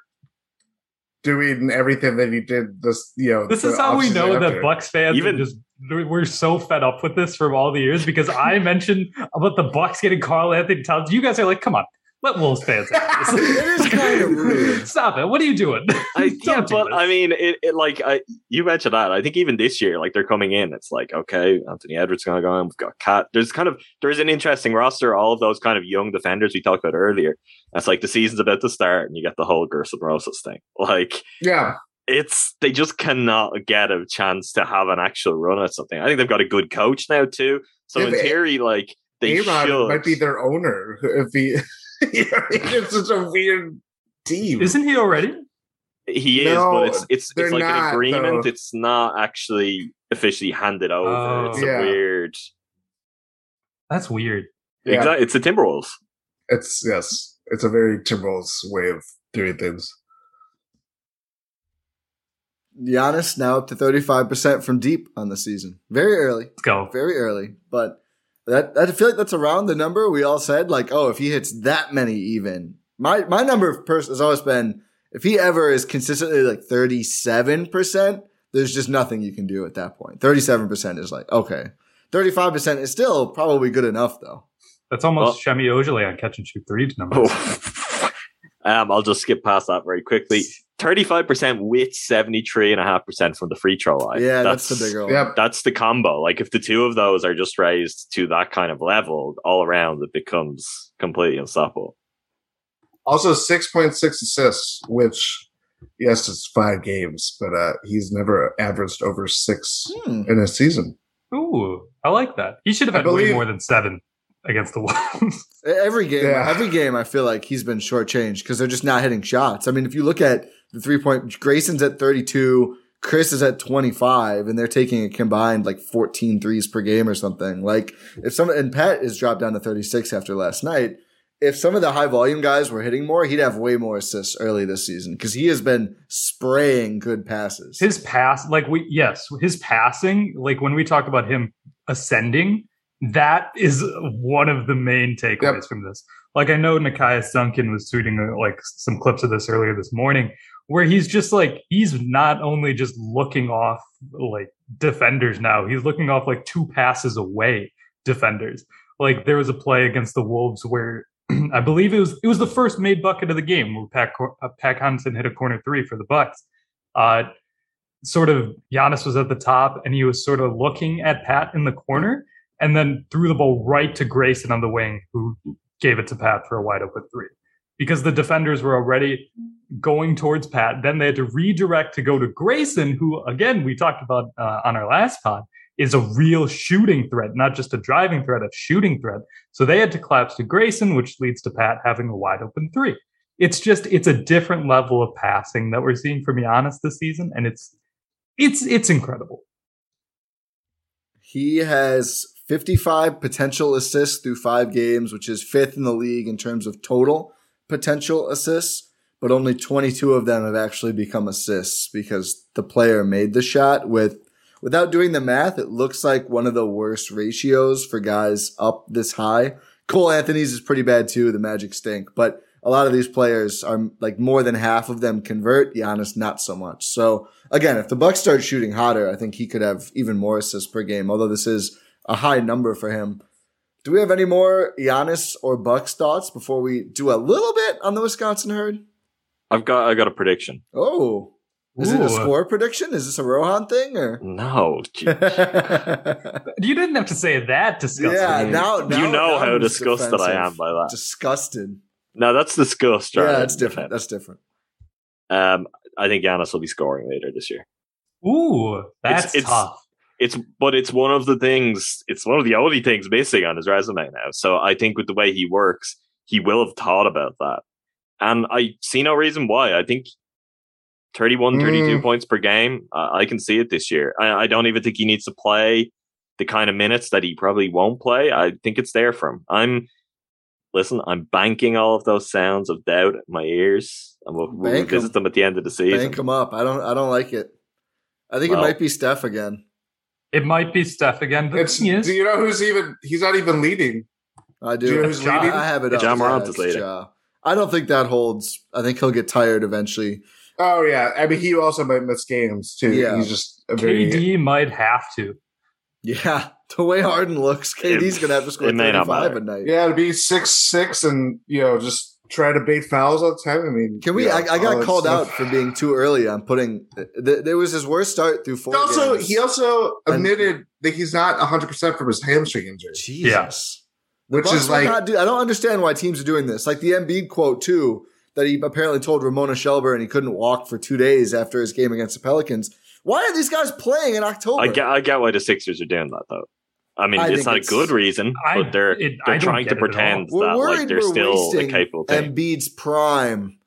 doing everything that he did. This, you know, This is how we offseason know that. Bucks fans Even- just we're so fed up with this from all the years because I mentioned about the Bucks getting Karl-Anthony Towns. You guys are like, come on, let Wolves fans. It is kind of rude. Stop it. What are you doing? I, yeah, do but this. I mean, it, it like I, you mentioned that. I think even this year, like they're coming in, it's like okay, Anthony Edwards going to go in. We've got KAT. There's kind of there's an interesting roster. All of those kind of young defenders we talked about earlier. It's like the season's about to start, and you get the whole Gerson Rosas thing. Like Yeah, it's they just cannot get a chance to have an actual run at something. I think they've got a good coach now too. So Yeah, in theory, like they should. might be their owner if he. you know, it's such a weird team. Isn't he already? He is, No, but it's it's it's like not, an agreement. though. It's not actually officially handed over. Oh. it's Yeah. a weird. That's weird. Yeah. Exactly, it's the Timberwolves. It's yes, it's a very Timberwolves way of doing things. Giannis now up to 35% from deep on the season. Very early. Let's go. Very early. But that, I feel like that's around the number we all said, like, oh, if he hits that many even. My my number of person has always been if he ever is consistently like 37%, there's just nothing you can do at that point. 37% is like, okay. 35% is still probably good enough though. That's almost Semi Ojeleye on catch and shoot threes numbers. Oh. um, I'll just skip past that very quickly. Thirty-five percent with seventy-three and a half percent from the free throw line. Yeah, that's, the bigger one. Yep. That's the combo. Like if the two of those are just raised to that kind of level all around, it becomes completely unstoppable. Also, six point six assists, which yes, it's five games, but uh, he's never averaged over six Hmm. in a season. Ooh, I like that. He should have I had way more than seven against the Wolves. Every game, Yeah. every game, I feel like he's been shortchanged because they're just not hitting shots. I mean, if you look at the three point, Grayson's at 32, Khris is at 25, and they're taking a combined like 14 threes per game or something. Like, if some, and Pat is dropped down to 36 after last night. If some of the high volume guys were hitting more, he'd have way more assists early this season because he has been spraying good passes. his pass, like we, yes, his passing, like when we talk about him ascending, that is one of the main takeaways Yep. from this. Like I know Nekias Duncan was tweeting uh, like some clips of this earlier this morning, where he's just like he's not only just looking off like defenders now, he's looking off like two passes away defenders. Like there was a play against the Wolves where I believe it was it was the first made bucket of the game where Pat uh, Pat Connaughton hit a corner three for the Bucks. Uh, sort of Giannis was at the top and he was sort of looking at Pat in the corner and then threw the ball right to Grayson on the wing, who gave it to Pat for a wide open three. Because the defenders were already going towards Pat. Then they had to redirect to go to Grayson, who, again, we talked about uh, on our last pod, is a real shooting threat, not just a driving threat, a shooting threat. So they had to collapse to Grayson, which leads to Pat having a wide open three. It's just it's a different level of passing that we're seeing from Giannis this season, and it's it's it's incredible. He has 55 potential assists through five games, which is fifth in the league in terms of total potential assists, but only 22 of them have actually become assists because the player made the shot with without doing the math, it looks like one of the worst ratios for guys up this high. Cole Anthony's is pretty bad too. The Magic stink, but a lot of these players are like more than half of them convert. Giannis not so much. So again, if the Bucks start shooting hotter, I think he could have even more assists per game. Although this is a high number for him. Do we have any more Giannis or Bucks thoughts before we do a little bit on the Wisconsin herd? I've got I got a prediction. Oh, is Ooh. it a score prediction? Is this a Rohan thing or no? you didn't have to say that. Disgusting. Yeah, now, now you know now how disgusted I am by that. Disgusted. No, that's disgust. Yeah, that's different. That's different. Um, I think Giannis will be scoring later this year. Ooh, that's it's, it's, tough it's but it's one of the things it's one of the only things missing on his resume now. So i think with the way he works he will have thought about that. And i see no reason why. I think 31 mm. 32 points per game uh, i can see it this year. I, I, don't even think he needs to play the kind of minutes that he probably won't play. I think it's there for him. I'm listen i'm banking all of those sounds of doubt in my ears and we'll, we'll visit them at the end of the season. bank them up. I don't i don't like it. I think well, it might be steph again it might be Steph again. But do you know who's even? He's not even leading. I do. do you know who's leading? I have it. Ja Morant is leading. Ja. I don't think that holds. I think he'll get tired eventually. Oh yeah, I mean he also might miss games too. Yeah, he's just a very, KD might have to. Yeah, the way Harden looks, KD's gonna have to score thirty five a night. Yeah, to be six six and you know just try to bait fouls all the time. I mean, can we? Yeah, I, I, got called stuff. out for being too early on putting. Th- there was his worst start through four. He also, games. he also admitted and, that he's not 100 percent from his hamstring injury. Jesus. Yes. Which is like do, I don't understand why teams are doing this. Like the Embiid quote too, that he apparently told Ramona Shelburne he couldn't walk for two days after his game against the Pelicans. Why are these guys playing in October? I get, I get why the Sixers are doing that though. I mean, I it's not a good reason, I, but they're it, they're trying to pretend that like they're still a capable team. Embiid's prime.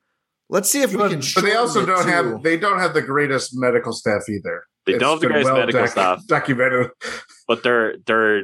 Let's see if we can. But they also don't too. have they don't have the greatest medical staff either. They it's don't have the greatest well medical doc- staff. Documented, but they're they're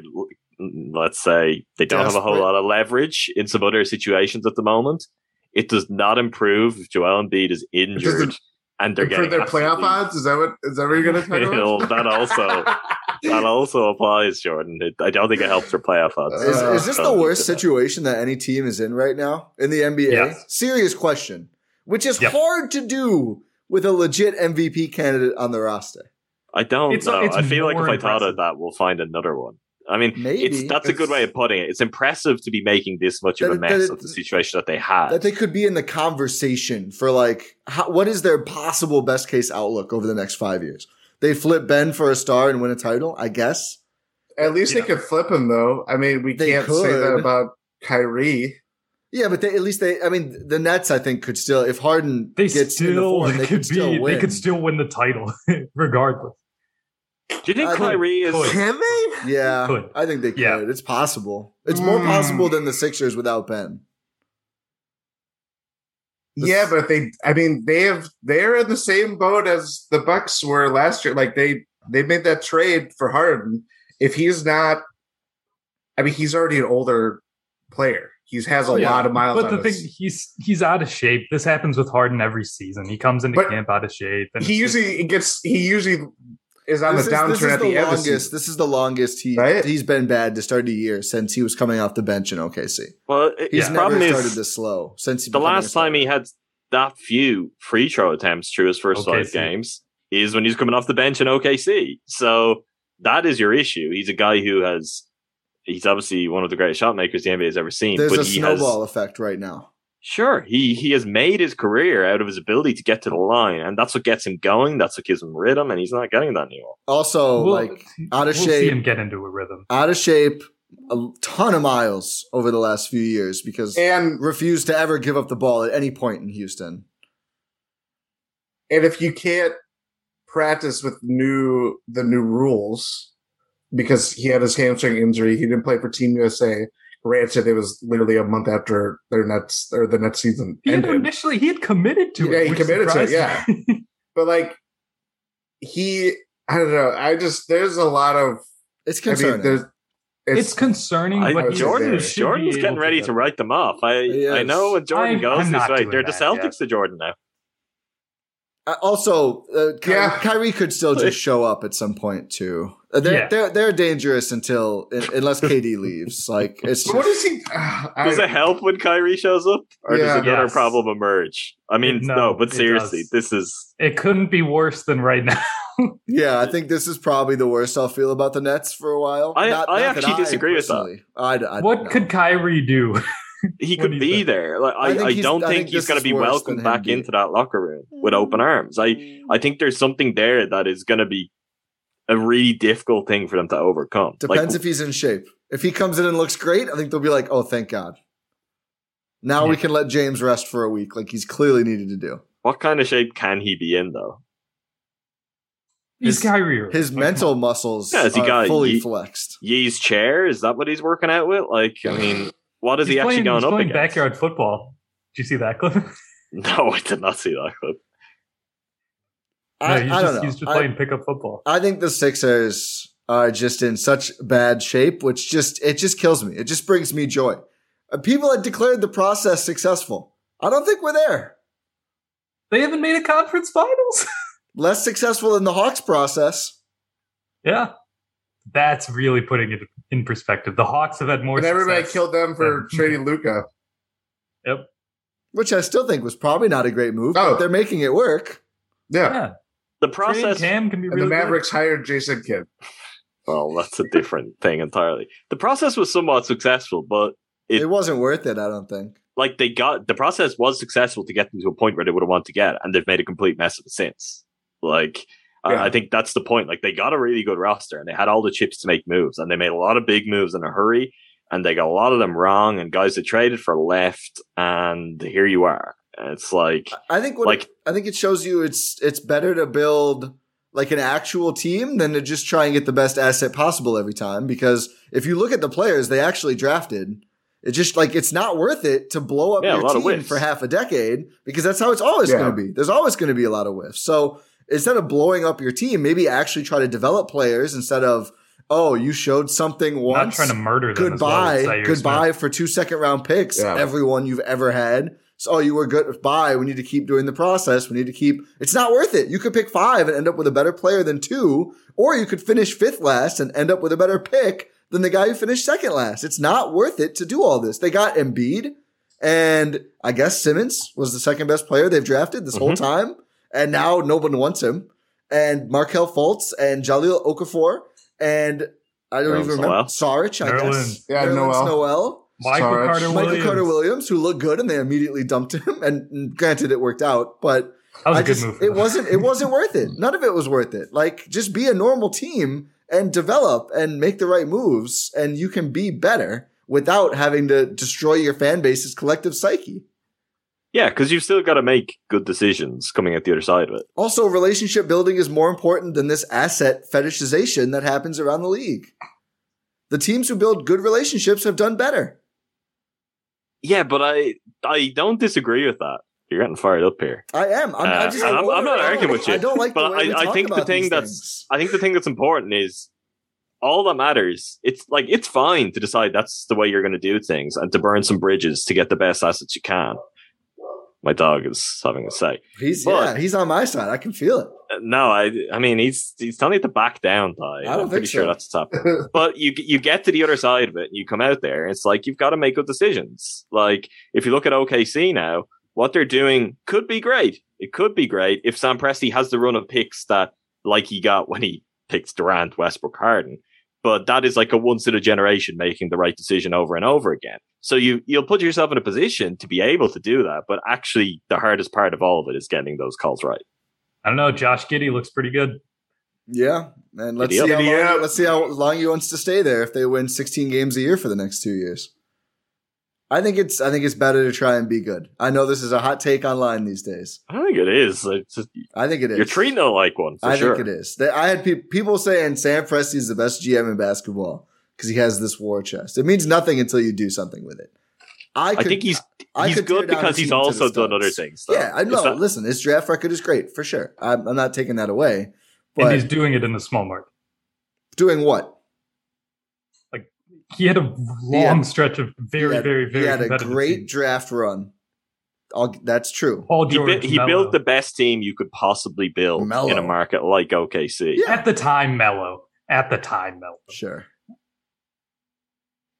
let's say they don't Desperate. have a whole lot of leverage in some other situations at the moment. It does not improve if Joel Embiid is injured and they're getting their playoff odds. Is that what is that what you're going to talk about? that also that also applies, Jordan. It, I don't think it helps their playoff odds. Is, is this the worst situation that any team is in right now in the NBA? Yes. Serious question, which is yep. hard to do with a legit MVP candidate on the roster. I don't it's, know. It's I feel like if I thought of that, we'll find another one. I mean, Maybe. It's, that's it's, a good way of putting it. It's impressive to be making this much of a mess that, of the situation that they had. That they could be in the conversation for like, how, what is their possible best case outlook over the next five years? They flip Ben for a star and win a title, I guess. At least yeah. they could flip him, though. I mean, we they can't could. say that about Kyrie. Yeah, but they, at least they. I mean, the Nets, I think, could still if Harden they gets still, in the form, they could, could still be, win. They could still win the title, regardless. Do you think I Kyrie think, is? Can they? Yeah, could. I think they could. Yeah. It's possible. It's mm. more possible than the Sixers without Ben. Yeah, but they I mean they have they're in the same boat as the Bucks were last year. Like they they made that trade for Harden. If he's not I mean he's already an older player. He has a oh, yeah, lot of miles. But the thing, he's he's out of shape. This happens with Harden every season. He comes into but camp out of shape. And he usually gets he usually is on This the downturn this is at the, the, end of the longest. This is the longest he Right? he's been bad to start a year since he was coming off the bench in OKC. Well, it- He's the never problem started is this slow since he the became a last time he had that few free throw attempts through his first five games is when he's coming off the bench in OKC. So that is your issue. He's a guy who has. He's obviously one of the greatest shot makers the NBA has ever seen. There's but a he snowball has effect right now. Sure, he he has made his career out of his ability to get to the line, and that's what gets him going. That's what gives him rhythm, and he's not getting that anymore. Also, We'll- like out of we'll see him shape, get into a rhythm. out of shape, a ton of miles over the last few years because And refused to ever give up the ball at any point in Houston. and if you can't practice with new the new rules because he had his hamstring injury, he didn't play for Team USA. Granted, it was literally a month after their Nets or the Nets season He had initially he had committed to Yeah, it. he which committed to it, surprised me. But like he, I don't know. I just there's a lot of. It's I mean, concerning. there's it's concerning, I, but Jordan, Jordan's getting ready get to write them off. I He I know when Jordan I'm- goes I'm this not way, doing they're the Celtics yet. to Jordan now. Uh, also, uh, Ky- Yeah. Kyrie could still just show up at some point too. Uh, They're Yeah. they're they're dangerous until unless KD leaves. Like it's what just- is he? Uh, Does it help when Kyrie shows up, or Yeah. does another Yes. problem emerge? I mean, No, no, but seriously, does. this is It couldn't be worse than right now. yeah. I think this is probably the worst I'll feel about the Nets for a while. I- Not- I not that actually disagree with that. I, I, what no. could Kyrie do? He could be think? there. Like I I, think I, don't I think, think he's going to be welcomed back him into that locker room with open mm. arms. I I think there's something there that is going to be a really difficult thing for them to overcome. Depends like, if he's in shape. If he comes in and looks great, I think they'll be like, "Oh, thank God." Now we can let James rest for a week, like he's clearly needed to do. what kind of shape can he be in though? He's His- Kyrie. His Like, mental muscles Yeah, he are got- fully he- flexed. Yee's chair is that what he's working out with? Like, I mean, what is he's he actually playing, going he's up playing against? backyard football. Did you see that clip? No, I did not see that clip. I, no, he's I just, don't know. He's just I- playing pickup football. I think the Sixers are just in such bad shape, which just it just kills me. It just brings me joy. Uh, People had declared the process successful. I don't think we're there. They haven't made a conference finals. Less successful than the Hawks process. yeah, that's really putting it in perspective. The Hawks have had more. and everybody success. killed them for Yeah. trading Luka. Yep. Which I still think was probably not a great move, Oh. but they're making it work. Yeah. Yeah, The process. Cam can be And really the good. Mavericks hired Jason Kidd. Well, that's a different thing entirely. The process was somewhat successful, but It, It- wasn't worth it, I don't think. like they got the process was successful to get them to a point where they would have wanted to get, and they've made a complete mess of it since. Like I- Yeah. I think that's the point. Like they got a really good roster, and they had all the chips to make moves, and they made a lot of big moves in a hurry, and they got a lot of them wrong, and guys that traded for left, and here you are. It's like I think what Like- I think it shows you it's it's better to build like an actual team than to just try and get the best asset possible every time. Because if you look at the players they actually drafted, it's just like it's not worth it to blow up Yeah, your team for half a decade because that's how it's always Yeah. going to be. There's always going to be a lot of whiffs. So instead of blowing up your team, maybe actually try to develop players instead of oh you showed something once. Not once. trying to murder them. as well goodbye, with goodbye Smith. for two second round picks. Yeah. Everyone you've ever had. So oh, you were good. Bye. We need to keep doing the process. We need to keep. It's not worth it. You could pick five and end up with a better player than two, or you could finish fifth last and end up with a better pick than the guy who finished second last. It's not worth it to do all this. They got Embiid, and I guess Simmons was the second best player they've drafted this whole Mhm. time, and now no one wants him. And Markelle Fultz and Jahlil Okafor and I don't Nerlens even remember Noel. Saric. I Nerlens. guess Yeah, Nerlens Noel. Noel. Michael Sarge. Carter Michael Williams. Carter Williams, who looked good, and they immediately dumped him. And, and granted, it worked out, but That was I a good just move. it them. wasn't it wasn't worth it. None of it was worth it. Like just be a normal team and develop and make the right moves, and you can be better without having to destroy your fan base's collective psyche. Yeah, because you've still got to make good decisions coming out the other side of it. Also, relationship building is more important than this asset fetishization that happens around the league. The teams who build good relationships have done better. Yeah, but I I don't disagree with that. You're getting fired up here. I am. I'm, Uh, I'm just. I'm- I'm not arguing with you, I don't like but I- I think the thing that's-. I think the thing that's important is all that matters. It's like it's fine to decide that's the way you're going to do things and to burn some bridges to get the best assets you can. My dog is having a say. He's But- yeah, he's on my side. I can feel it. Uh, No, I I mean he's he's telling you to back down, Ti. I think pretty sure that's top. but you you get to the other side of it, and you come out there. It's like you've got to make good decisions. Like if you look at OKC now, what they're doing could be great. It could be great if Sam Presti has the run of picks that like he got when he picked Durant, Westbrook, Harden. But that is like a once in a generation making the right decision over and over again. So you you'll put yourself in a position to be able to do that. But actually, the hardest part of all of it is getting those calls right. I don't know. Josh Giddey looks pretty good. Yeah, and let's Giddy see, up. how long, let's see how long he wants to stay there if they win 16 games a year for the next two years. I think it's I think it's better to try and be good. I know this is a hot take online these days. I think it is. Just, I think it is. you're treating it like one for I sure. think it is. They- I had pe- people saying Sam Presti is the best GM in basketball because he has this war chest. It means nothing until you do something with it. I, I think he's I he's good because he's team to the also done other things. Though. Yeah, I know. not- Listen, his draft record is great for sure. I'm, I'm not taking that away. and he's doing it in the small market. doing what? He had a long had- stretch of very, had, very, very He had a great teams. draft run. I'll, that's true. Paul he, George. bu- he built the best team you could possibly build Melo. in a market like OKC. Yeah. at the time Melo. At the time Melo. Sure.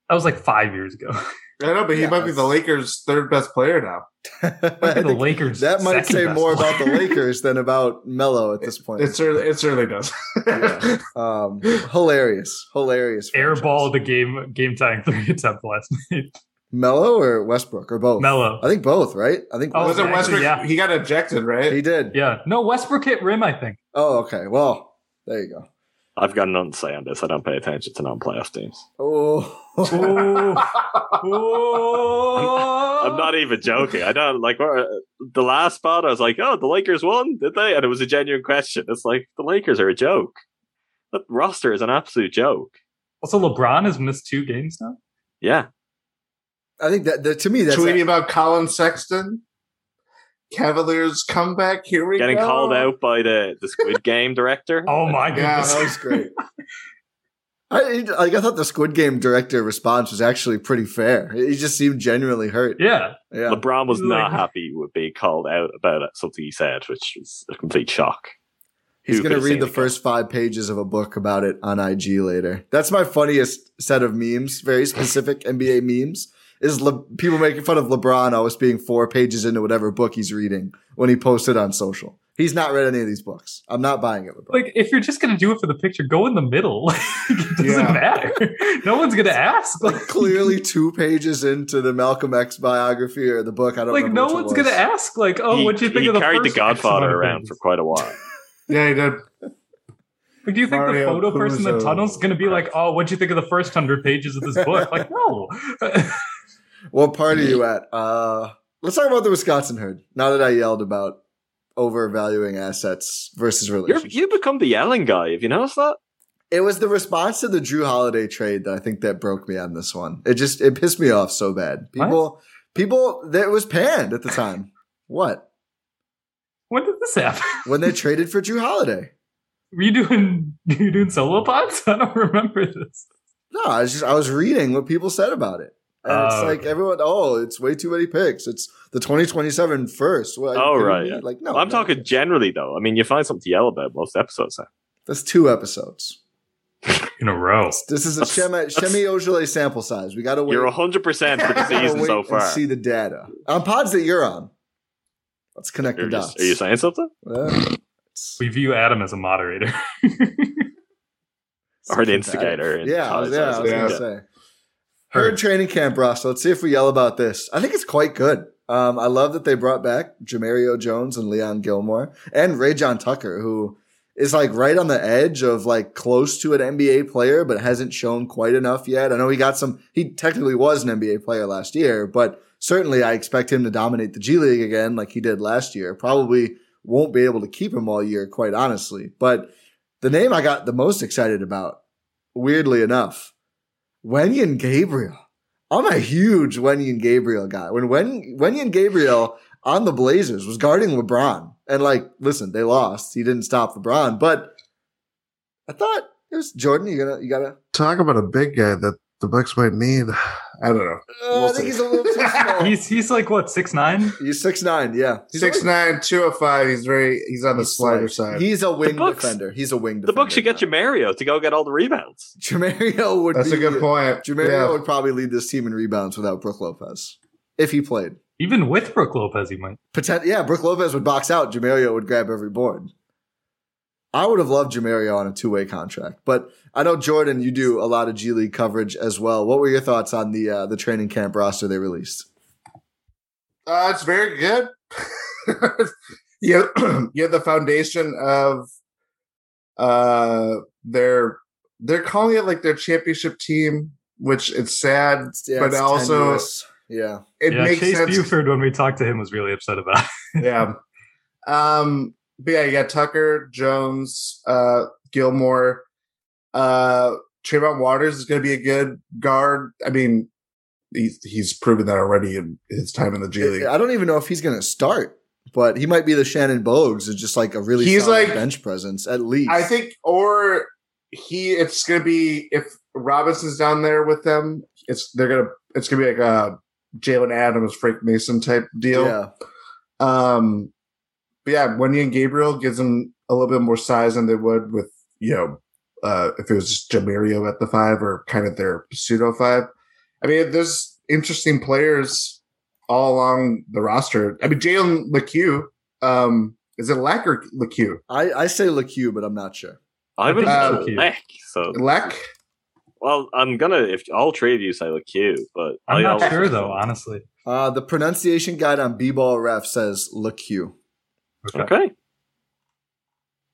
That was like five years ago. I know, but he Yeah, might be the Lakers' third best player now. The Lakers' That might say best more about the. Lakers than about Melo at this point. It certainly, it certainly does. Yeah. um, hilarious, hilarious. Airball the game game tying three attempt last night. Melo or Westbrook or both? Melo. I think both. Right? I think Oh, Was it Westbrook? yeah. He got ejected, right? he did. Yeah. No, Westbrook hit rim, I think. Oh, okay. Well, there you go. I've got nothing to say on this. I don't pay attention to non-playoff teams. Oh, I'm not even joking. I don't like uh, the last spot. I was like, "Oh, the Lakers won, did they?" And it was a genuine question. It's like the Lakers are a joke. That roster is an absolute joke. Also, LeBron has missed two games now. Yeah, I think that, that to me that's Tweeting about Collin Sexton. Cavaliers comeback. Here we getting go. called out by the the Squid Game director. Oh my Yeah. goodness. that was great. I like. I thought the Squid Game director response was actually pretty fair. He just seemed genuinely hurt. Yeah. Yeah. LeBron was not like- happy with being called out about it, something he said, which was a complete shock. He's going to could've read the it first five pages of a book about it on IG later. That's my funniest set of memes, very specific NBA memes, is Le- people making fun of LeBron always being four pages into whatever book he's reading when he posted on social. He's not read any of these books. I'm not buying it, LeBron. Like, if you're just going to do it for the picture, go in the middle. Like, it doesn't Yeah. matter. No one's going to ask. Like, Clearly two pages into the Malcolm X biography or the book. I don't know. like no which one's going to ask, like, oh, what do you think he of the carried first the Godfather amount around for quite a while. Yeah, he did. Like, do you think the Mario photo person in the Puzo. tunnel's going to be like, oh, what'd you think of the first hundred pages of this book? Like, no. What part are you at? Uh, let's talk about the Wisconsin herd. Now that I yelled about overvaluing assets versus You're, relationships. you become the yelling guy. Have you noticed that? It was the response to the Jrue Holiday trade that I think that broke me on this one. It just it pissed me off so bad. People, people, that was panned at the time. what when did this happen? when they traded for Jrue Holiday? Were you doing, were you doing solo pods? I don't remember this. No, I was just I was reading what people said about it, and it's Oh, like okay. everyone. Oh, it's way too many picks. It's the 2027 first. What, are you Oh, right, yeah. Like no, I'm no. talking generally, though. I mean, you find something to yell about most episodes. Now. That's two episodes. In a row. This is a That's- Semi, that's- Semi Ojeleye sample size. We got to wait. You're 100 percent for the gotta season so far. See the data on pods that you're on. Let's connect You're the just- dots. are you saying something? We view Adam as a moderator. Or an instigator in Yeah, I was, yeah, I I was Yeah. gonna say. Herd training camp roster. Let's see if we yell about this. I think it's quite good. Um, I love that they brought back Jemerrio Jones and Leon Gilmore and Rayjon Tucker, who is like right on the edge of like close to an NBA player, but hasn't shown quite enough yet. I know he got some, he technically was an NBA player last year, but certainly I expect him to dominate the G League again like he did last year. Probably won't be able to keep him all year, quite honestly. But the name I got the most excited about, weirdly enough, Wenyen Gabriel. I'm a huge Wenyen Gabriel guy. When Wen Wenyen Gabriel on the Blazers was guarding LeBron, and like, listen, they lost. He didn't stop LeBron, but I thought it was Jordan. You gonna you gotta Talk about a big guy that the Bucks might need. I don't know. Uh, I think he's a little too small. He's he's like what six nine? He's six nine. Yeah, he's Six only- nine, two oh five. He's very. He's on the he's slider slight. side. He's a wing Bucks- defender. He's a wing. The defender Bucks should get now. Jemerrio to go get all the rebounds. Jemerrio would. That's be, a good point. Jemerrio Yeah. would probably lead this team in rebounds without Brook Lopez if he played. Even with Brook Lopez, he might. Potent- yeah, Brook Lopez would box out. Jemerrio would grab every board. I would have loved Jemerrio on a two way contract, but I know Jordan, you do a lot of G League coverage as well. What were your thoughts on the uh, the training camp roster they released? Uh, it's very good. you, you have the foundation of uh their they're calling it like their championship team, which it's sad, Yeah, but it's also tenuous. yeah, it yeah, makes Chase sense. Buford, when we talked to him, was really upset about. It. yeah. Um, but yeah, you got Tucker, Jones, uh, Gilmore, uh, Trayvon Waters is going to be a good guard. I mean, he's he's proven that already in his time in the G League. I don't even know if he's going to start, but he might be the Shannon Bogues, is just like a really He's solid like- bench presence at least. I think, or he, it's going to be if Robinson's down there with them, it's they're gonna it's gonna be like a Jaylen Adams, Frank Mason type deal. Yeah, Um, but yeah, Wenyen Gabriel gives them a little bit more size than they would with you know uh, if it was just Jemerrio at the five or kind of their pseudo five. I mean, there's interesting players all along the roster. I mean, Jalen LeCue. Um, is it Lack or LeCue? I, I say LeCue, but I'm not sure. I would think have it's LeCue. So, Lack? well, I'm gonna if all three of you say LeCue, but I'm I not always- sure though, honestly. Uh, the pronunciation guide on B-ball ref says LeCue. Okay.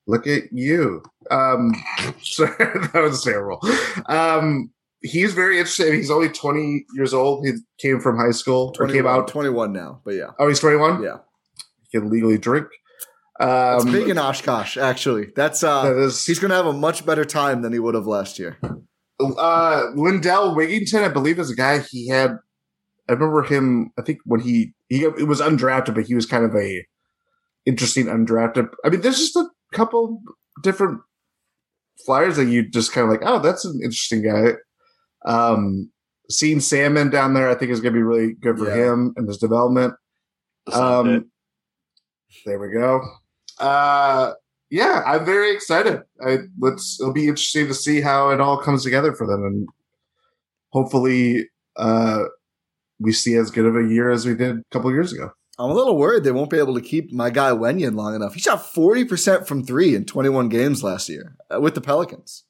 Look at you. Um, sorry, that was terrible. Um, he's very interesting. He's only 20 years old. He came from high school or came out. 21 now, but yeah, Oh, he's 21? yeah. He can legally drink. It's Um, big in Oshkosh, actually. That's uh, that is, he's going to have a much better time than he would have last year. uh, Lindell Wigginton, I believe, is a guy he had. I remember him. I think when he he it was undrafted, but he was kind of a interesting undrafted. I mean, there's just a couple different flyers that you just kind of like. Oh, that's an interesting guy. Um, seeing Salmon down there, I think is going to be really good for Yeah. him and his development. That's not it. Um, there we go. Uh, yeah, I'm very excited. I let's it'll be interesting to see how it all comes together for them, and hopefully, uh, we see as good of a year as we did a couple years ago. I'm a little worried they won't be able to keep my guy Wenyen long enough. He shot 40% from three in 21 games last year uh, with the Pelicans.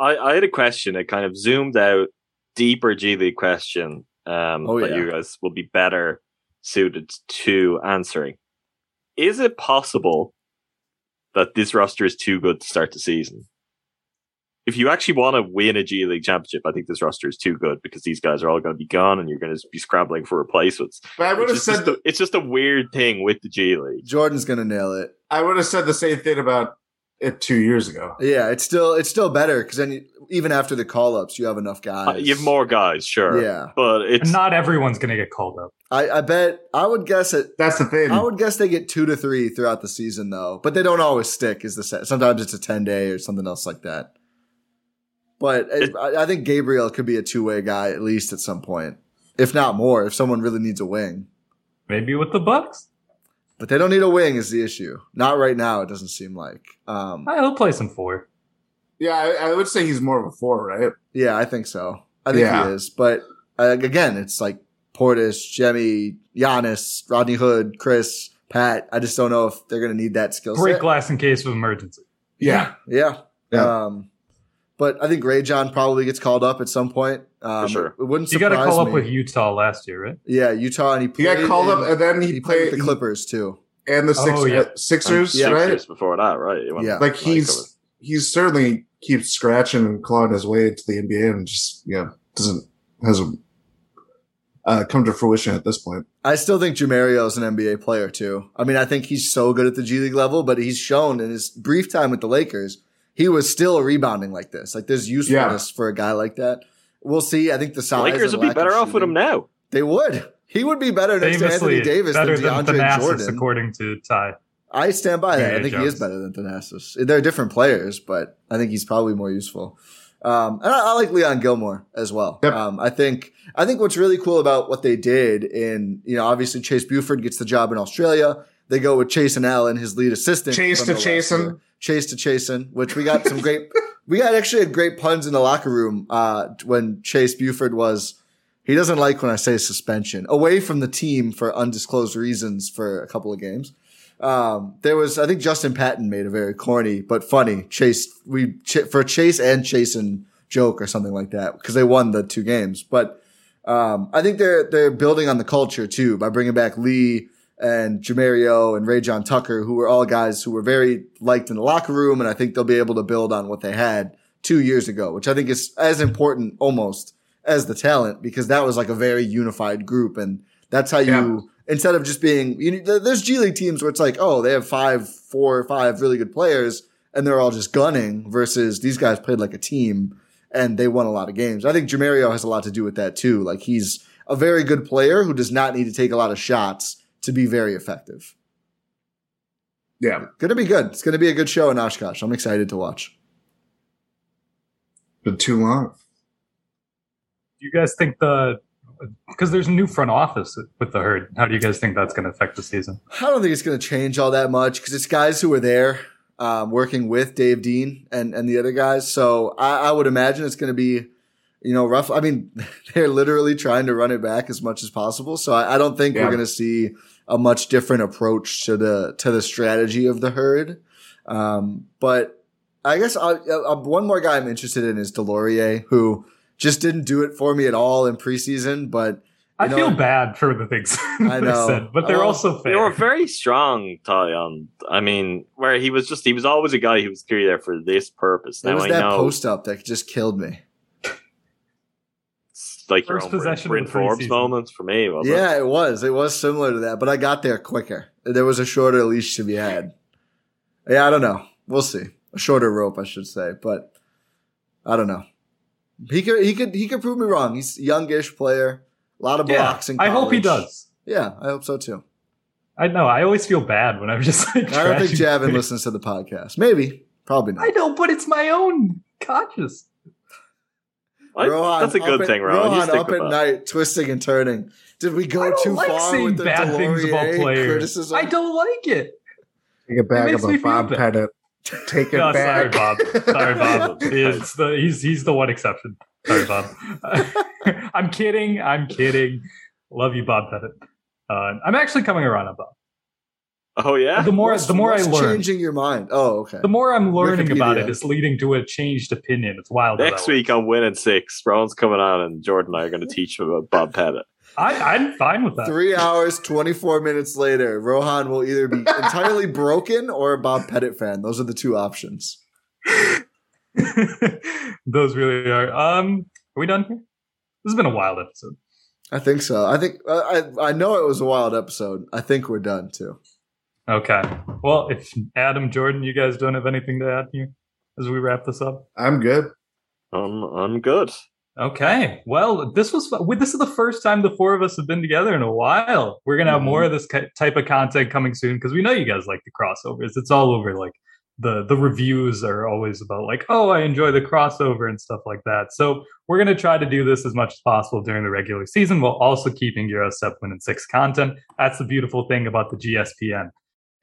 I, I had a question, a kind of zoomed out, deeper G League question um, Oh, that yeah. you guys will be better suited to answering. Is it possible that this roster is too good to start the season? If you actually want to win a G League championship, I think this roster is too good because these guys are all going to be gone and you're going to be scrambling for replacements. But I would have It's just, said a, it's just a weird thing with the G League. Jordan's going to nail it. I would have said the same thing about it two years ago. Yeah, it's still it's still better because then you, even after the call ups, you have enough guys. Uh, you have more guys, sure. Yeah, But it's And not everyone's going to get called up. I, I bet I would guess it. That's the thing. I would guess they get two to three throughout the season though, but they don't always stick. Is the set. sometimes it's a ten day or something else like that. But it, I, I think Gabriel could be a two way guy at least at some point, if not more. If someone really needs a wing, Maybe with the Bucks. but they don't need a wing is the issue. Not right now. It doesn't seem like. Um, Ah, He'll play some four. yeah, I, I would say he's more of a four, right? yeah, I think so. I think Yeah. he is. But uh, again, it's like Portis, Jemmy, Giannis, Rodney Hood, Khris, Pat. I just don't know if they're going to need that skill Break set. glass in case of emergency. Yeah. Yeah. Yeah. Um, but I think Rayjon probably gets called up at some point. Um, For sure. It wouldn't You got surprise to call up with Utah last year, right? Yeah, Utah, and he He got called in- up, and then he, he played played with the Clippers too. and the Six, Oh, yeah. Sixers, Yeah. right? Sixers before that, right? Went Yeah. like covered. he's he's certainly keeps scratching and clawing his way into the NBA and just yeah doesn't hasn't uh, come to fruition at this point. I still think Jemerrio is an NBA player too. I mean, I think he's so good at the G League level, but he's shown in his brief time with the Lakers, he was still rebounding like this. Like there's usefulness for a guy like that. We'll see. I think the The size. Lakers and would be better of off with him now. They would. He would be better next to Anthony Davis better than than DeAndre Thanasis, Jordan. according to Ti. I stand by that. I Yeah, think he is better than Thanasis. They're different players, but I think he's probably more useful. Um, and I, I like Leon Gilmore as well. Yep. Um, I think I think what's really cool about what they did in you know obviously Chase Buford gets the job in Australia. They go with Chaisson Allen, his lead assistant. Chase to Chaisson. Chase to Chaisson, which we got some great. we got actually had great puns in the locker room uh, when Chase Buford was. He doesn't like when I say suspension away from the team for undisclosed reasons for a couple of games. Um, there was, I think Justin Patton made a very corny but funny Chase, we, ch- for Chase and Chaisson joke or something like that because they won the two games. But, um, I think they're, they're building on the culture too by bringing back Lee and Jemerrio and Rayjon Tucker, who were all guys who were very liked in the locker room. And I think they'll be able to build on what they had two years ago, which I think is as important almost as the talent because that was like a very unified group. And that's how you, Yeah. instead of just being, you know, there's G League teams where it's like, oh, they have five, four or five really good players and they're all just gunning versus these guys played like a team and they won a lot of games. I think Jemerrio has a lot to do with that too. Like he's a very good player who does not need to take a lot of shots to be very effective. Yeah. Gonna be good. It's gonna be a good show in Oshkosh. I'm excited to watch. Been too long. Do you guys think the because there's a new front office with the herd? How do you guys think that's going to affect the season? I don't think it's going to change all that much because it's guys who are there um, working with Dave Dean and, and the other guys. So I, I would imagine it's going to be, you know, rough. I mean, they're literally trying to run it back as much as possible. So I, I don't think Yeah. we're going to see a much different approach to the to the strategy of the herd. Um, but I guess I, uh, one more guy I'm interested in is DeLaurier, who just didn't do it for me at all in preseason. But I know feel bad for the things I they know. said, but they're Oh, also fair. They were very strong, Ti. On I mean, where he was just he was always a guy who was clearly there for this purpose. it Now was I that know, post up that just killed me. It's like your First own Bryn- possession of the Forbes preseason. moments for me. Wasn't it? Yeah, it was. It was similar to that, but I got there quicker. There was a shorter leash to be had. Yeah, I don't know. We'll see. A shorter rope, I should say, but I don't know. He could, he could, he could prove me wrong. He's a youngish player, a lot of yeah, blocks in I hope he does. Yeah, I hope so too. I know. I always feel bad when I'm just like. I don't think trashing Javin things. listens to the podcast. Maybe, probably not. I know, but it's my own conscious. I- Rohan that's a good at- thing, Rohan. Rohan up at night, twisting and turning. Did we go too like far with the bad things about players. criticism? I don't like it. Take it back makes me about Bob. Pettit. Take it No, sorry. Bob. Sorry, Bob. He's the he's he's the one exception. Sorry, Bob. I'm kidding. I'm kidding. Love you, Bob Pettit. Uh, I'm actually coming around on Bob. Oh yeah, The more What's- the more I what's learn, changing your mind. Oh, okay. the more I'm learning about it it's leading to a changed opinion. It's wild. Next that week on Win and Six, Rohan's coming on, and Jordan and I are going to teach him about Bob Pettit. I, I'm fine with that. Three hours, 24 minutes later, Rohan will either be entirely broken or a Bob Pettit fan. Those are the two options. Those really are. Um, are we done here? This has been a wild episode. I think so. I think uh, I I know it was a wild episode. I think we're done too. Okay. Well, if Adam, Jordan, you guys don't have anything to add here as we wrap this up. I'm good. I'm I'm good. Okay. Well, this was this is the first time the four of us have been together in a while. We're gonna have mm-hmm. more of this type of content coming soon because we know you guys like the crossovers. It's all over. Like the the reviews are always about like, oh, I enjoy the crossover and stuff like that. So we're gonna try to do this as much as possible during the regular season, while also keeping Gyro Step Win and Six content. That's the beautiful thing about the GSPN.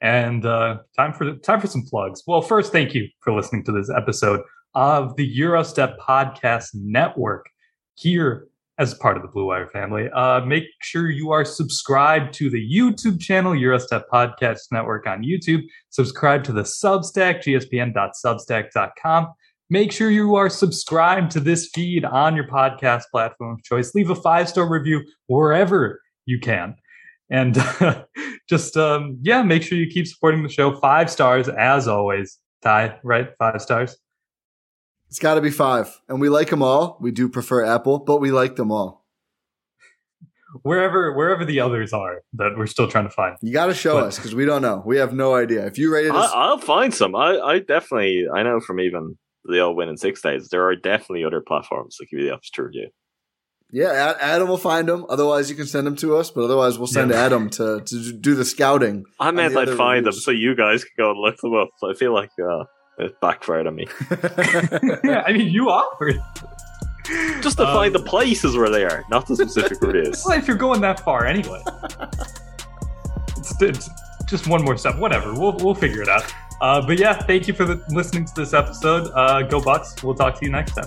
And uh, time for time for some plugs. Well, first, thank you for listening to this episode of the Gyro Step Podcast Network here as part of the Blue Wire family. Uh, make sure you are subscribed to the YouTube channel, Gyro Step Podcast Network on YouTube. Subscribe to the Substack, gspn.substack.com. Make sure you are subscribed to this feed on your podcast platform of choice. Leave a five star review wherever you can. And just, um, yeah, make sure you keep supporting the show. Five stars, as always. Ti, right? Five stars. It's got to be five, and we like them all. We do prefer Apple, but we like them all. Wherever, wherever the others are that we're still trying to find. You got to show But- us because we don't know. We have no idea. If you rated I, us, I'll find some. I, I definitely I know from even the old Win in Six days, there are definitely other platforms that give you the option to review. Yeah, Adam will find them. Otherwise, you can send them to us. But otherwise, we'll send Yeah. Adam to to do the scouting. I meant the I'd other find them so you guys could go and look them up. I feel like uh, it backfired on me. yeah, I mean, you offered. Just to Um, find the places where they are, not the specific reviews. Well, if you're going that far anyway, it's, it's just one more step. Whatever, we'll we'll figure it out. Uh, but yeah, thank you for the, listening to this episode. Uh, go Bucks! We'll talk to you next time.